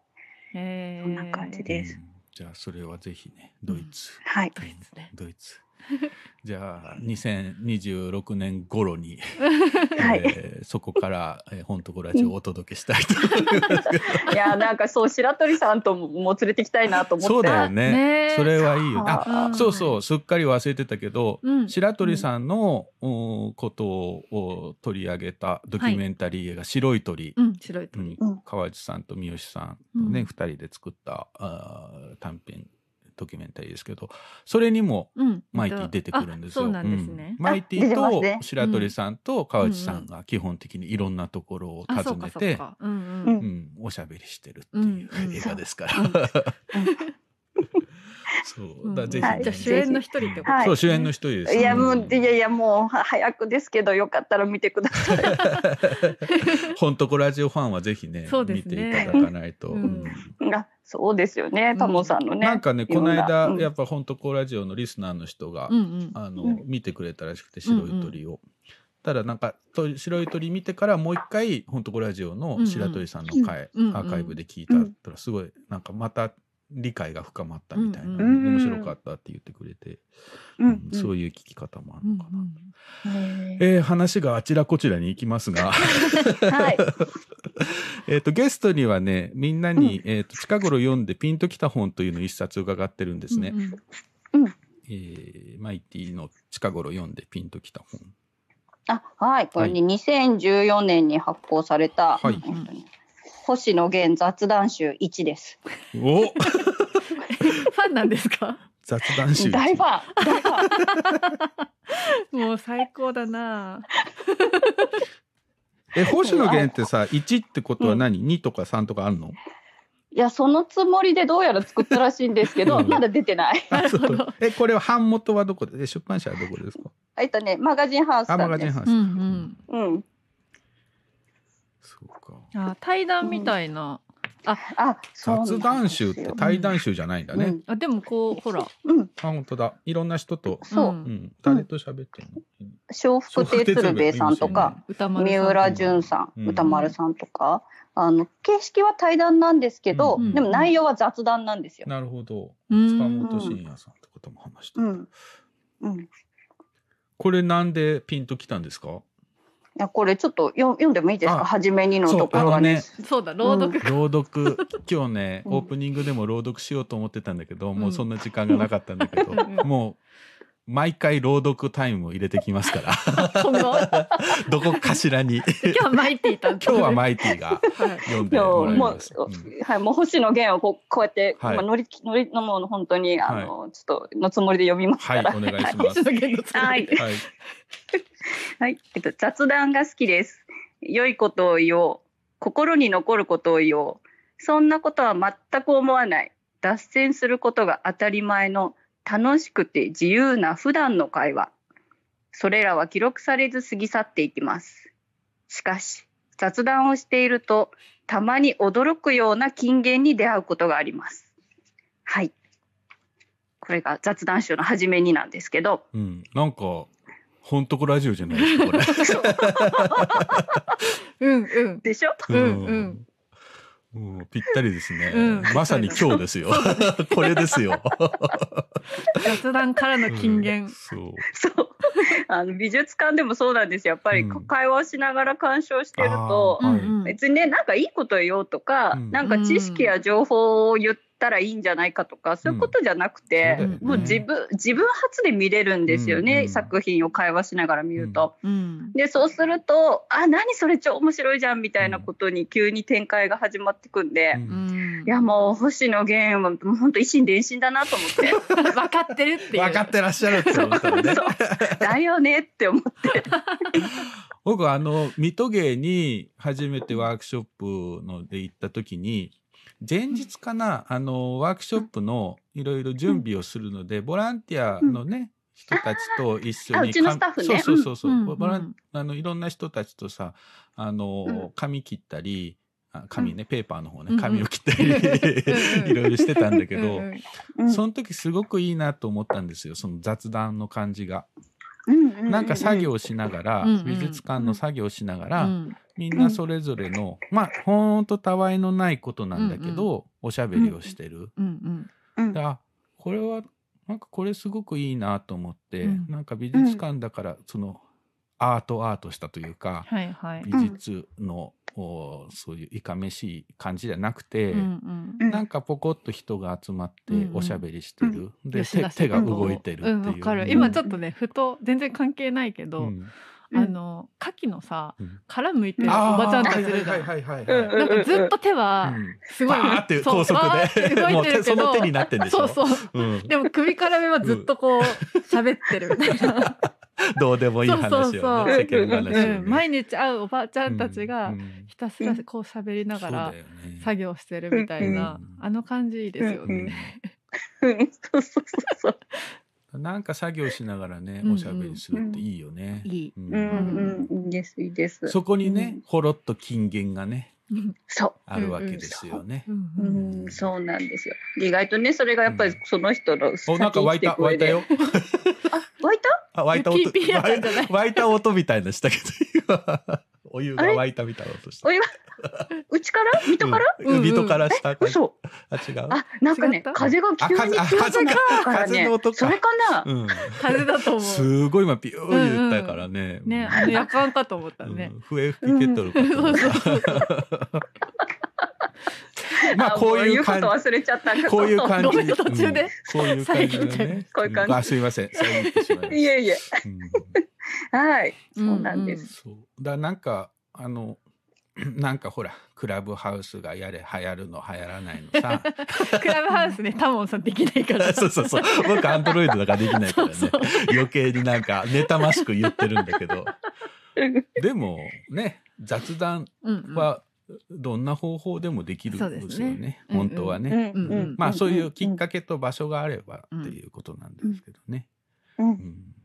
そんな感じです。うんじゃあそれはぜひね、ドイツ。はい。ドイツねドイツ。じゃあ2026年頃に、はいえーそこから、えー、本当ラジオをお届けしたいと思いますけど。いや、なんかそう白鳥さんとももう連れてきたいなと思って。そうだよね。ねそれはいいよね。あ、うんそうそう、すっかり忘れてたけど、うん白鳥さんの、うんことを取り上げたドキュメンタリー映画、白い鳥。うん、白いうん鳥。うん川内さんと三好さんとね、うん二人で作ったあー短編ドキュメンタリーですけどそれにもうん、マイティ出てくるんですよ。あそうなんですね。う。ん。マイティと白鳥さんと川内さんが基本的にいろんなところを訪ねて、おしゃべりしてるっていう映画ですから。うんそう。うんだぜひね、は主演の一人ってこと？はい。そう主演の一人です。いや、もん。う、いやいや、もうは早くですけど、よかったら見てください。本当コラジオファンはぜひね見ね。ていただかないと。うん。うそうですよね、タモさんのね。なんかねこの間、うん。やっぱ本当コラジオのリスナーの人が、うんうん。あの、うん。見てくれたらしくて白い鳥を。ただなんかと白い鳥見てからもう一回本当コラジオの白鳥さんの回、うん。うん。アーカイブで聞いたらすごいなんかまた理解が深まったみたいな、面白かったって言ってくれて、うんうん。そういう聞き方もあるのかな。へえー話があちらこちらに行きますが、ーはい。えっとゲストにはねみんなに、えー、と近頃読んでピンときた本というのを一冊伺ってるんですね。うんえーマイティの近頃読んでピンときた本。あ、はい。これね、2014年に発行された、はい星野源雑談集1です。おファンなんですか？雑談集。大ファン。大ファン。もう最高だなえ星野源ってさ1ってことは何、2とか3とかあるの？いや、そのつもりでどうやら作ったらしいんですけど、うんまだ出てない。えこれは版元はどこで？え出版社はどこですか？えっとね、マガジンハウスさあんです。マガジンハウス。うんうんうん。そうか。あ対談みたいな、あ、あ、そうなんですよ。雑談集って対談集じゃないんだね。うん。あでもこうほら。う。ん、あ本当だ。いろんな人と、そう。ううん。ん、誰と喋ってんの、笑福亭鶴瓶さんとか、歌丸三浦淳さん、うん。歌丸さんとか、あの形式は対談なんですけど、うん。でも内容は雑談なんですよ。なるほど。うん。塚本慎也さんってことも話してる、うん。うん。いこれなんでピンときたんですか？やこれちょっとよ読んでもいいですあか初めにのところはね。そうだ朗読、朗読。今日ねうん。オープニングでも朗読しようと思ってたんだけど、んもうそんな時間がなかったんだけど、うん。もう毎回朗読タイムを入れてきますから 今後 どこかしらに今日はマイティ担当今日はマイティがはい読んでもらいもうます。うんはいもう星野源をこうこうやって、はいまあ乗り乗りのもの本当にあの、ちょっとのつもりで読みますはいから。お願いします。星野源のつもりではいはいはい、えっと、雑談が好きです。良いことを言おう。心に残ることを言おう。そんなことは全く思わない。脱線することが当たり前の楽しくて自由な普段の会話。それらは記録されず過ぎ去っていきます。しかし、雑談をしていると、たまに驚くような金言に出会うことがあります。はい。これが雑談集の初めになんですけど、うん、なんか本当ラジオじゃないですかこれ。うんうんでしょ？うんうんもうぴったりですね、うんまさに今日ですよ。これですよ。雑談からの金言、そう。そう。あの美術館でもそうなんですよ。やっぱりうん会話をしながら鑑賞してると、うん別にね、なんかいいこと言おうとか、うんなんか知識や情報を言ったらいいんじゃないかとか、そういうことじゃなくて、そうだよねもう自分、自分発で見れるんですよね、うんうん作品を会話しながら見ると。うんで、そうすると、あ、何それ超面白いじゃんみたいなことに急に展開が始まってくんで、うんうんいやもう星野源はもう本当一心伝心だなと思って。分かってるっていう分かってらっしゃるって思ったらね。そうだよねって思って。僕あの水戸芸に初めてワークショップので行った時に前日かなあのワークショップのいろいろ準備をするのでボランティアのね人たちと一緒にね。そうそうそうそう、うんうんあのいろんな人たちとさあの、うん。紙切ったりあ紙ね、ペーパーの方うんうん。ね紙を切ったり、うん いろいろしてたんだけど、うん。うんうん。その時すごくいいなと思ったんですよその雑談の感じが。なんか作業しながら、うんうん。美術館の作業しながら、うん。みんなそれぞれの、まあほんとたわいのないことなんだけど、おしゃべりをしてる。うんうん。であこれはなんかこれすごくいいなと思って、うん。なんか美術館だからそのアートアートしたというか、はいはい。美術の、おそういういかめしい感じじゃなくて、うんうん。うん。なんかポコッと人が集まってうんうん。おしゃべりしてる、で吉田手手が動いてるっていう。うんわかる。今ちょっとねふと全然関係ないけど、うん。あの牡蠣のさうん。殻むいてるおばちゃんたちいるなん。かずっと手はうん。すごい、バーってそう高速で動いうてるけどの手になってんでしょ。そうそう。うん、でも首から上はずっとこう喋ってるみたいな、どうでもいい話をねそうそうそう。世間話をね、うん、毎日会うおばあちゃんたちがうんうん。ひたすらこう喋りながら作業してるみたいな、うんあの感じいいですよね。うんそうそうそうそう。なんか作業しながらね、うんうん。おしゃべりするっていいよね。いい。うん。うんうん。いいですいいです。そこにね、ほろっと金言がね、そあるわけですよね。うんう。う。んうん。そうなんですよ。意外とねそれがやっぱりその人のお、なんか湧いた、湧いたよ。あ 湧いた？あ、湧いた音、い？湧いた音みたいなしたけど、今。お湯が湧いたみたいな音した。お湯うちから？水戸から、うん。水戸から下。か嘘。あ違う？あ、なんかね風が急にあ風あ強くなったからね。風の音。か。それかな、うん。風だと思う。すごい今ビュー言ったからね。ね、あの夜間かと思ったね。うん。笛吹きけとるかと思った。まあこういう感も言うこと忘れちゃった。じ。こういう感じ。ごめん途中でうんこういう感じだね。こういう感じんあすいません。遮ってしまいえいえ。はい。そうなんです。そうだなんかあの なんかほらクラブハウスがやれ流行るの流行らないのさ クラブハウスね、タモンさんできないから。そうそうそう僕アンドロイドだからできないからねそうそう余計になんか妬ましく言ってるんだけど でもね雑談はどんな方法でもできるんでですよね。うんうん。本当はね、うんうん。まあそういうきっかけと場所があればっていうことなんですけどね、うん。うん。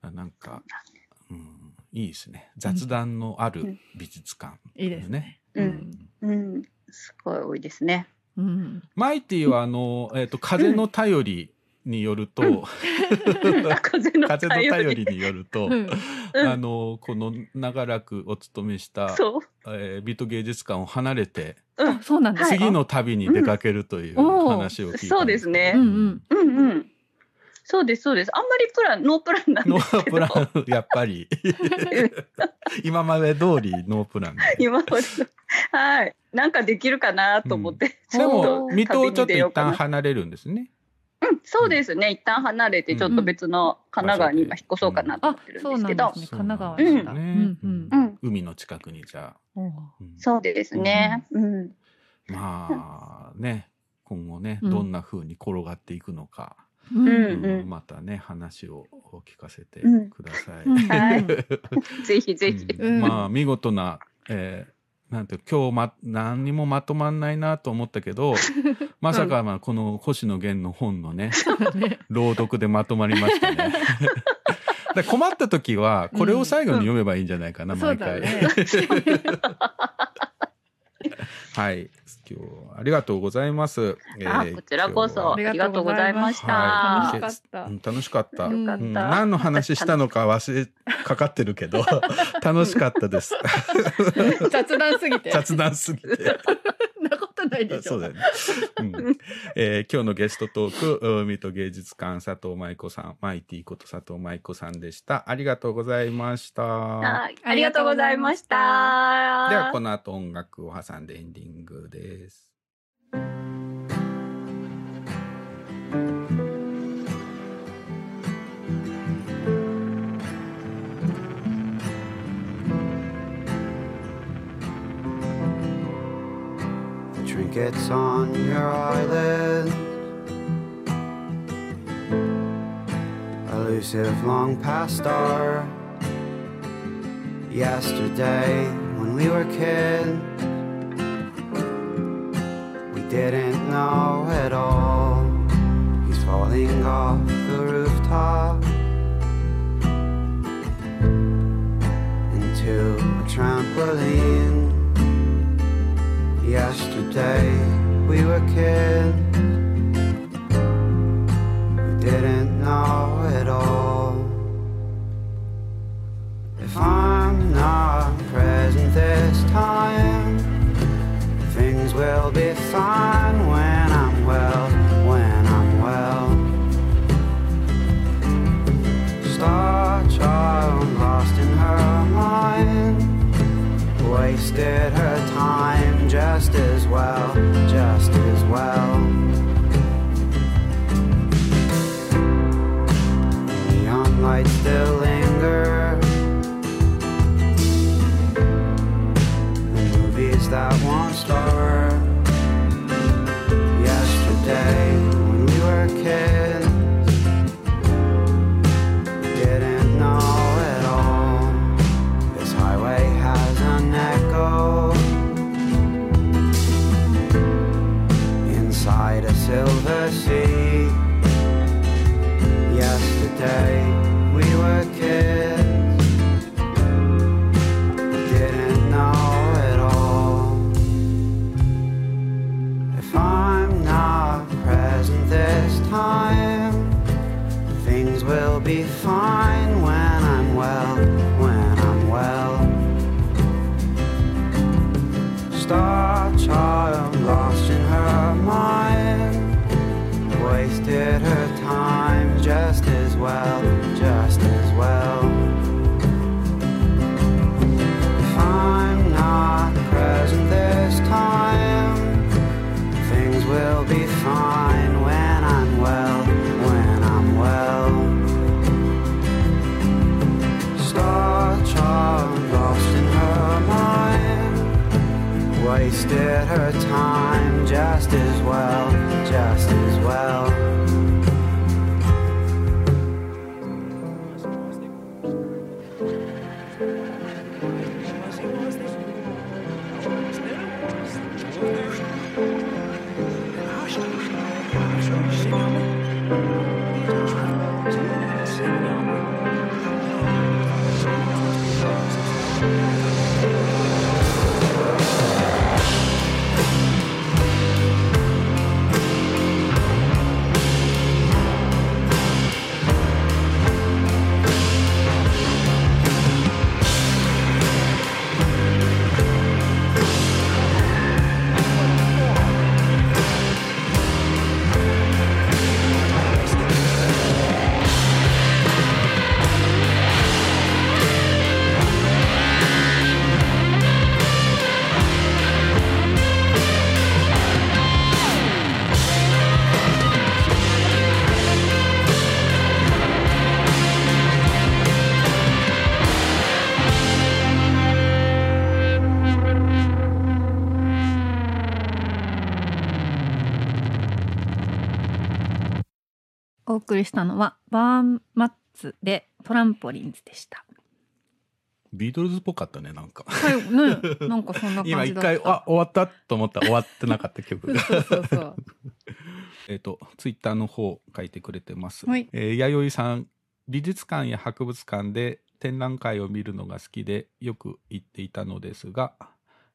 あなんか、うん、いいですね。雑談のある美術館、いいですね。うん。うん。すごい多いですね。うん。マイティはあの、えっと風の便りによると、風の 風の便便りによると、うんあのこの長らくお勤めした。えー、ビート芸術館を離れてうん。そうなんですか？次の旅に出かけるという話を聞いたんそうですねうんうん。うんうん。そうです、そうです。あんまりプラン、ノープランなんノですけど。ープランやっぱり 今まで通りノープランで今までの。はい。なんかできるかなと思って。でもおー水戸をちょっと一旦離れるんですねうん、そうですね。一旦離れて、ちょっと別の神奈川に今引っ越そうかなと思あってるんそうですけど。なんですね。神奈川うん。なんだ。ねうんうん。うん、海の近くにじゃあ、そうですね。うん。まあね今後ねうん。どんな風に転がっていくのか、うん。うんうん。またね話を聞かせてうん。ください。うん。はい。ぜひぜひ。まあ見事な、えーなんて今日ま何にもまとまんないなと思ったけど まさかまあこの星野源の本のねね朗読でまとまりましたね。で困った時はこれを最後に読めばいいんじゃないかな、そう毎回。はい今日はありがとうございます。えーあこちらこそありがとうございました。はい楽しかったうん楽しかった。うんよかったうん何の話したのか忘れかかってるけど 楽しかったです。雑談すぎて。雑談すぎて。ことないでしょ。そうだよね。うんえー今日のゲストトーク、海と芸術館佐藤舞子さん、マイティこと佐藤舞子さんでした。ありがとうございました。はいありがとうございました。ではこの後音楽を挟んでエンディングです。Trinkets on your eyelids. Elusive long past our yesterday when we were kids. We didn't know at all. He's falling off the rooftop into a trampoline. Yesterday we were kids. We didn't know it all. If I'm not present this time, things will be fine when I'm well, when I'm well. Star child lost in her mind wasted her time just as well, just as well. Neon lights still linger. The movies that won't start. Yesterday, when we were kids, find 送りしたのはバーンマッツでトランポリンズでした。ビートルズっぽかったねなんかはい、ね、なんかそんな。今一回あ終わった？と思ったら終わってなかった曲 がそうそうそう。えっとツイッターの方書いてくれてます、はいえー弥生さん美術館や博物館で展覧会を見るのが好きでよく行っていたのですが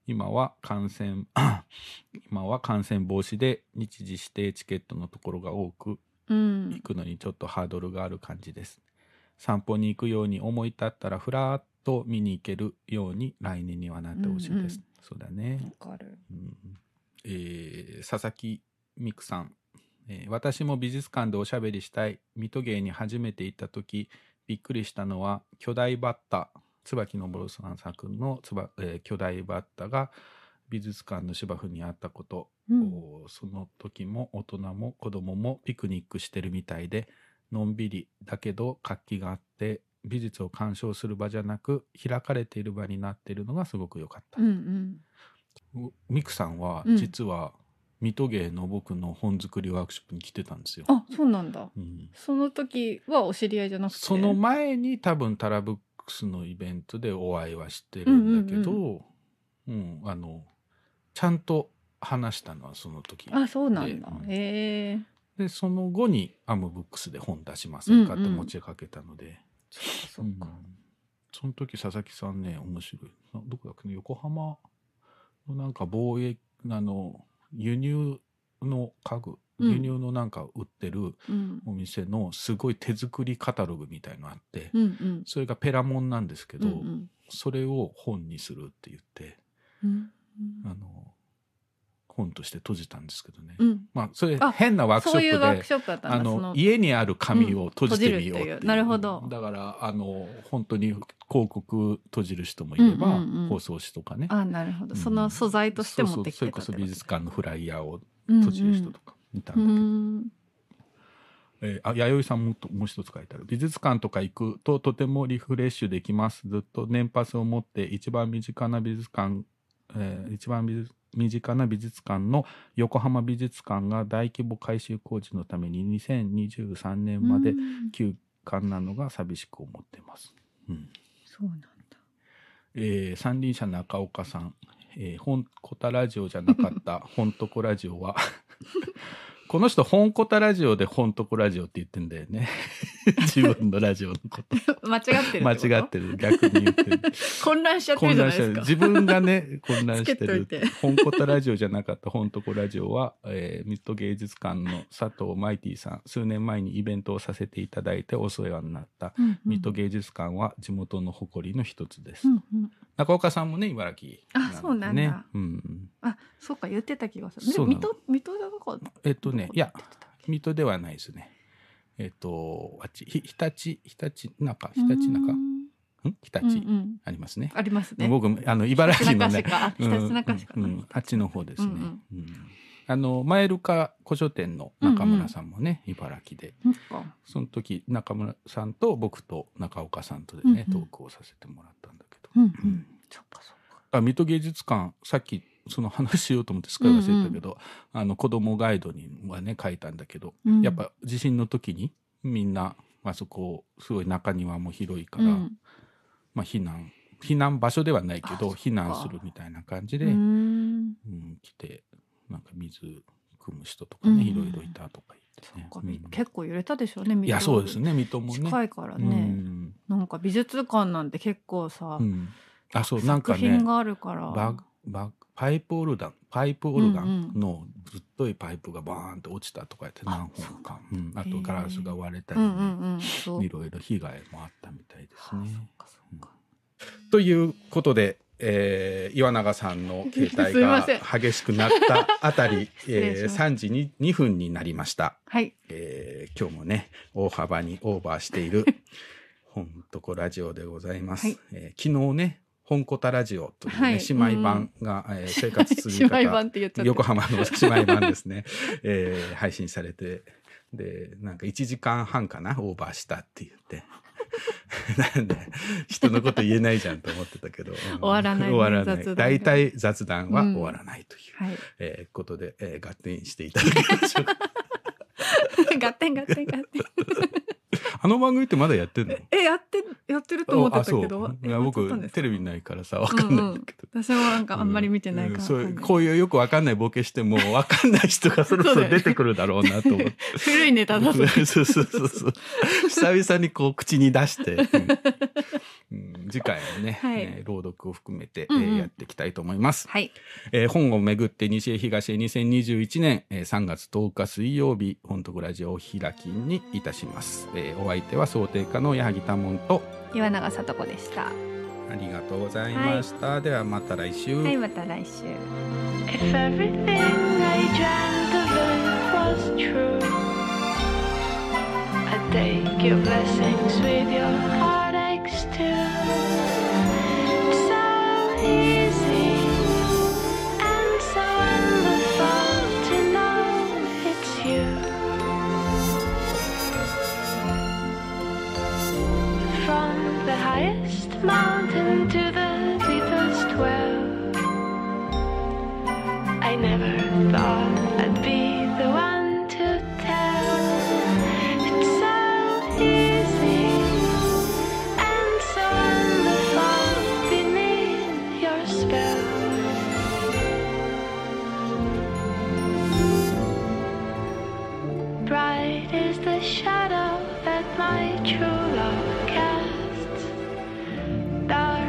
今は感染 今は感染防止で日時指定チケットのところが多くうん。行。くのにちょっとハードルがある感じです。散歩に行くように思い立ったらふらーっと見に行けるように来年にはなってほしいです、うんそうだね。わかる。うん。えー佐々木美久さん、えー私も美術館でおしゃべりしたい水戸芸に初めて行った時びっくりしたのは巨大バッタ椿昇さん作のつば、えー巨大バッタが美術館の芝生にあったこと、うんその時も大人も子供もピクニックしてるみたいでのんびりだけど活気があって美術を鑑賞する場じゃなく開かれている場になっているのがすごく良かった。うんうん。ミクさんはうん実は水戸芸の僕の本作りワークショップに来てたんですよ。あ、そうなんだ。うんその時はお知り合いじゃなくて？その前に多分タラブックスのイベントでお会いはしてるんだけど、うんあのちゃんと話したのはその時。あ、そうなんだ。へえ。でその後にアムブックスで本出しませんかうんうんと持ちかけたので、そっか。うん。その時佐々木さんね面白い。などこだっけね横浜のなんか貿易あの輸入の家具。うん。輸入のなんか売ってるうん。お店のすごい手作りカタログみたいのあって、うんうん。それがペラモンなんですけど、うんうん。それを本にするって言ってうん。あの本として閉じたんですけどね、うん。まあそれあ変なワークショップで。あの家にある紙を閉じてみようう,、う。んなるほど。だからあの本当に広告閉じる人もいれば、うんうんうん。包装紙とかね。あ、なるほど。うん。その素材として持ってきてたそれこそ美術館のフライヤーをうんうん。閉じる人とかいたんだうけど、ん。えーあ弥生さんもともう一つ書いてある。美術館とか行くととてもリフレッシュできます。ずっと年パスを持って一番身近な美術館、えー一番美術身近な美術館の横浜美術館が大規模改修工事のために2023年までうん。休館なのが寂しく思ってます。うん。そうなんだ。えー三輪車中岡さん、えー、本コタラジオじゃなかった。本とこラジオはこの人本コタラジオで本とこラジオって言ってんだよね。自分のラジオのこと。間違ってる間違ってる。逆に言ってる。混乱しちゃってるじゃないですか。自分がね混乱してる。て。本コタラジオじゃなかった本とこラジオは、えーミッド芸術館の佐藤マイティさん数年前にイベントをさせていただいてお世話になった。うんうん。水戸芸術館は地元の誇りの一つです、うんうん中岡さんもね茨城あそうなんねだ。うん、あそうか言ってた気がする。でそうなの。水戸水戸だかえっとねいや水戸ではないですね。えっとあっちひ日立日立中日立中ん。日立、うんうん。ありますね。ありますね。僕あの茨城のねひたちなか市かうんうん。あっちの方ですね、うんうん。うん。あのマイルカ古書店の中村さんもね、茨城で。そっか。その時中村さんと僕と中岡さんとでね、うんうん。トークをさせてもらったんだけどうん。うん。そっかそっか。あ水戸芸術館さっきその話しようと思ってすっかり忘れたけど、あの子供ガイドにはね書いたんだけど、うん。やっぱ地震の時にみんなあそこすごい中庭も広いから、うん。まあ避難避難場所ではないけど避難するみたいな感じで、うーうん。ん来てなんか水汲む人とかね、うんいろいろいたとか言って、そっか結構揺れたでしょうねいやそうですね水戸もね近いからうねん。なんか美術館なんて結構さうん。あそうなんかね。作品があるから。バグバグパイプオルガンパイプオルガうんンのぶっといパイプがバーンと落ちたとか言って何本か、うん、あとガラスが割れたりね、いろいろ被害もあったみたいですね。ということで、えー岩永さんの携帯が 激しくなったあたり、えーました3時に2分になりました、はい。えー今日もね大幅にオーバーしている 本とこラジオでございます、はい。えー昨日ね本コタラジオという、ねはい。姉妹版が、えー生活する姉妹版って言っちゃった横浜の姉妹版ですね、えー配信されてでなんか1時間半かなオーバーしたって言って なんで人のこと言えないじゃんと思ってたけど、うん。終わらないね終わらない。大体雑談は終わらないという、はい。えーことで、えー合点していただきましょう 合点合点合点あの番組ってまだやってんの？えやってやってると思ってたけあそどういや僕テレビないからさわかんないんだけど、私もなんかあんまり見てないからうん。そうこういうよくわかんないボケしてもわかんない人がそろそろ出てくるだろうなと思って。古いネタだと。そうそうそうそう。久々にこう口に出して、うん。うん。次回もね、はい。えー朗読を含めて、うんうん。えーやっていきたいと思います。はい。えー本をめぐって西へ東へ2021年、えー3月10日水曜日本徳ラジオを開きにいたします、えーお相手は想定家の矢作多門と岩永聡子でしたありがとうございました、ではまた来週、はいまた来週 If everything I dreamt of it was true, I'd take your blessings with your heartaches too. It's so easy the highest mountain to the deepest well. I never thought I'd be the one to tell. It's so easy and so wonderful beneath your spell. Bright is the shadow that my true stars.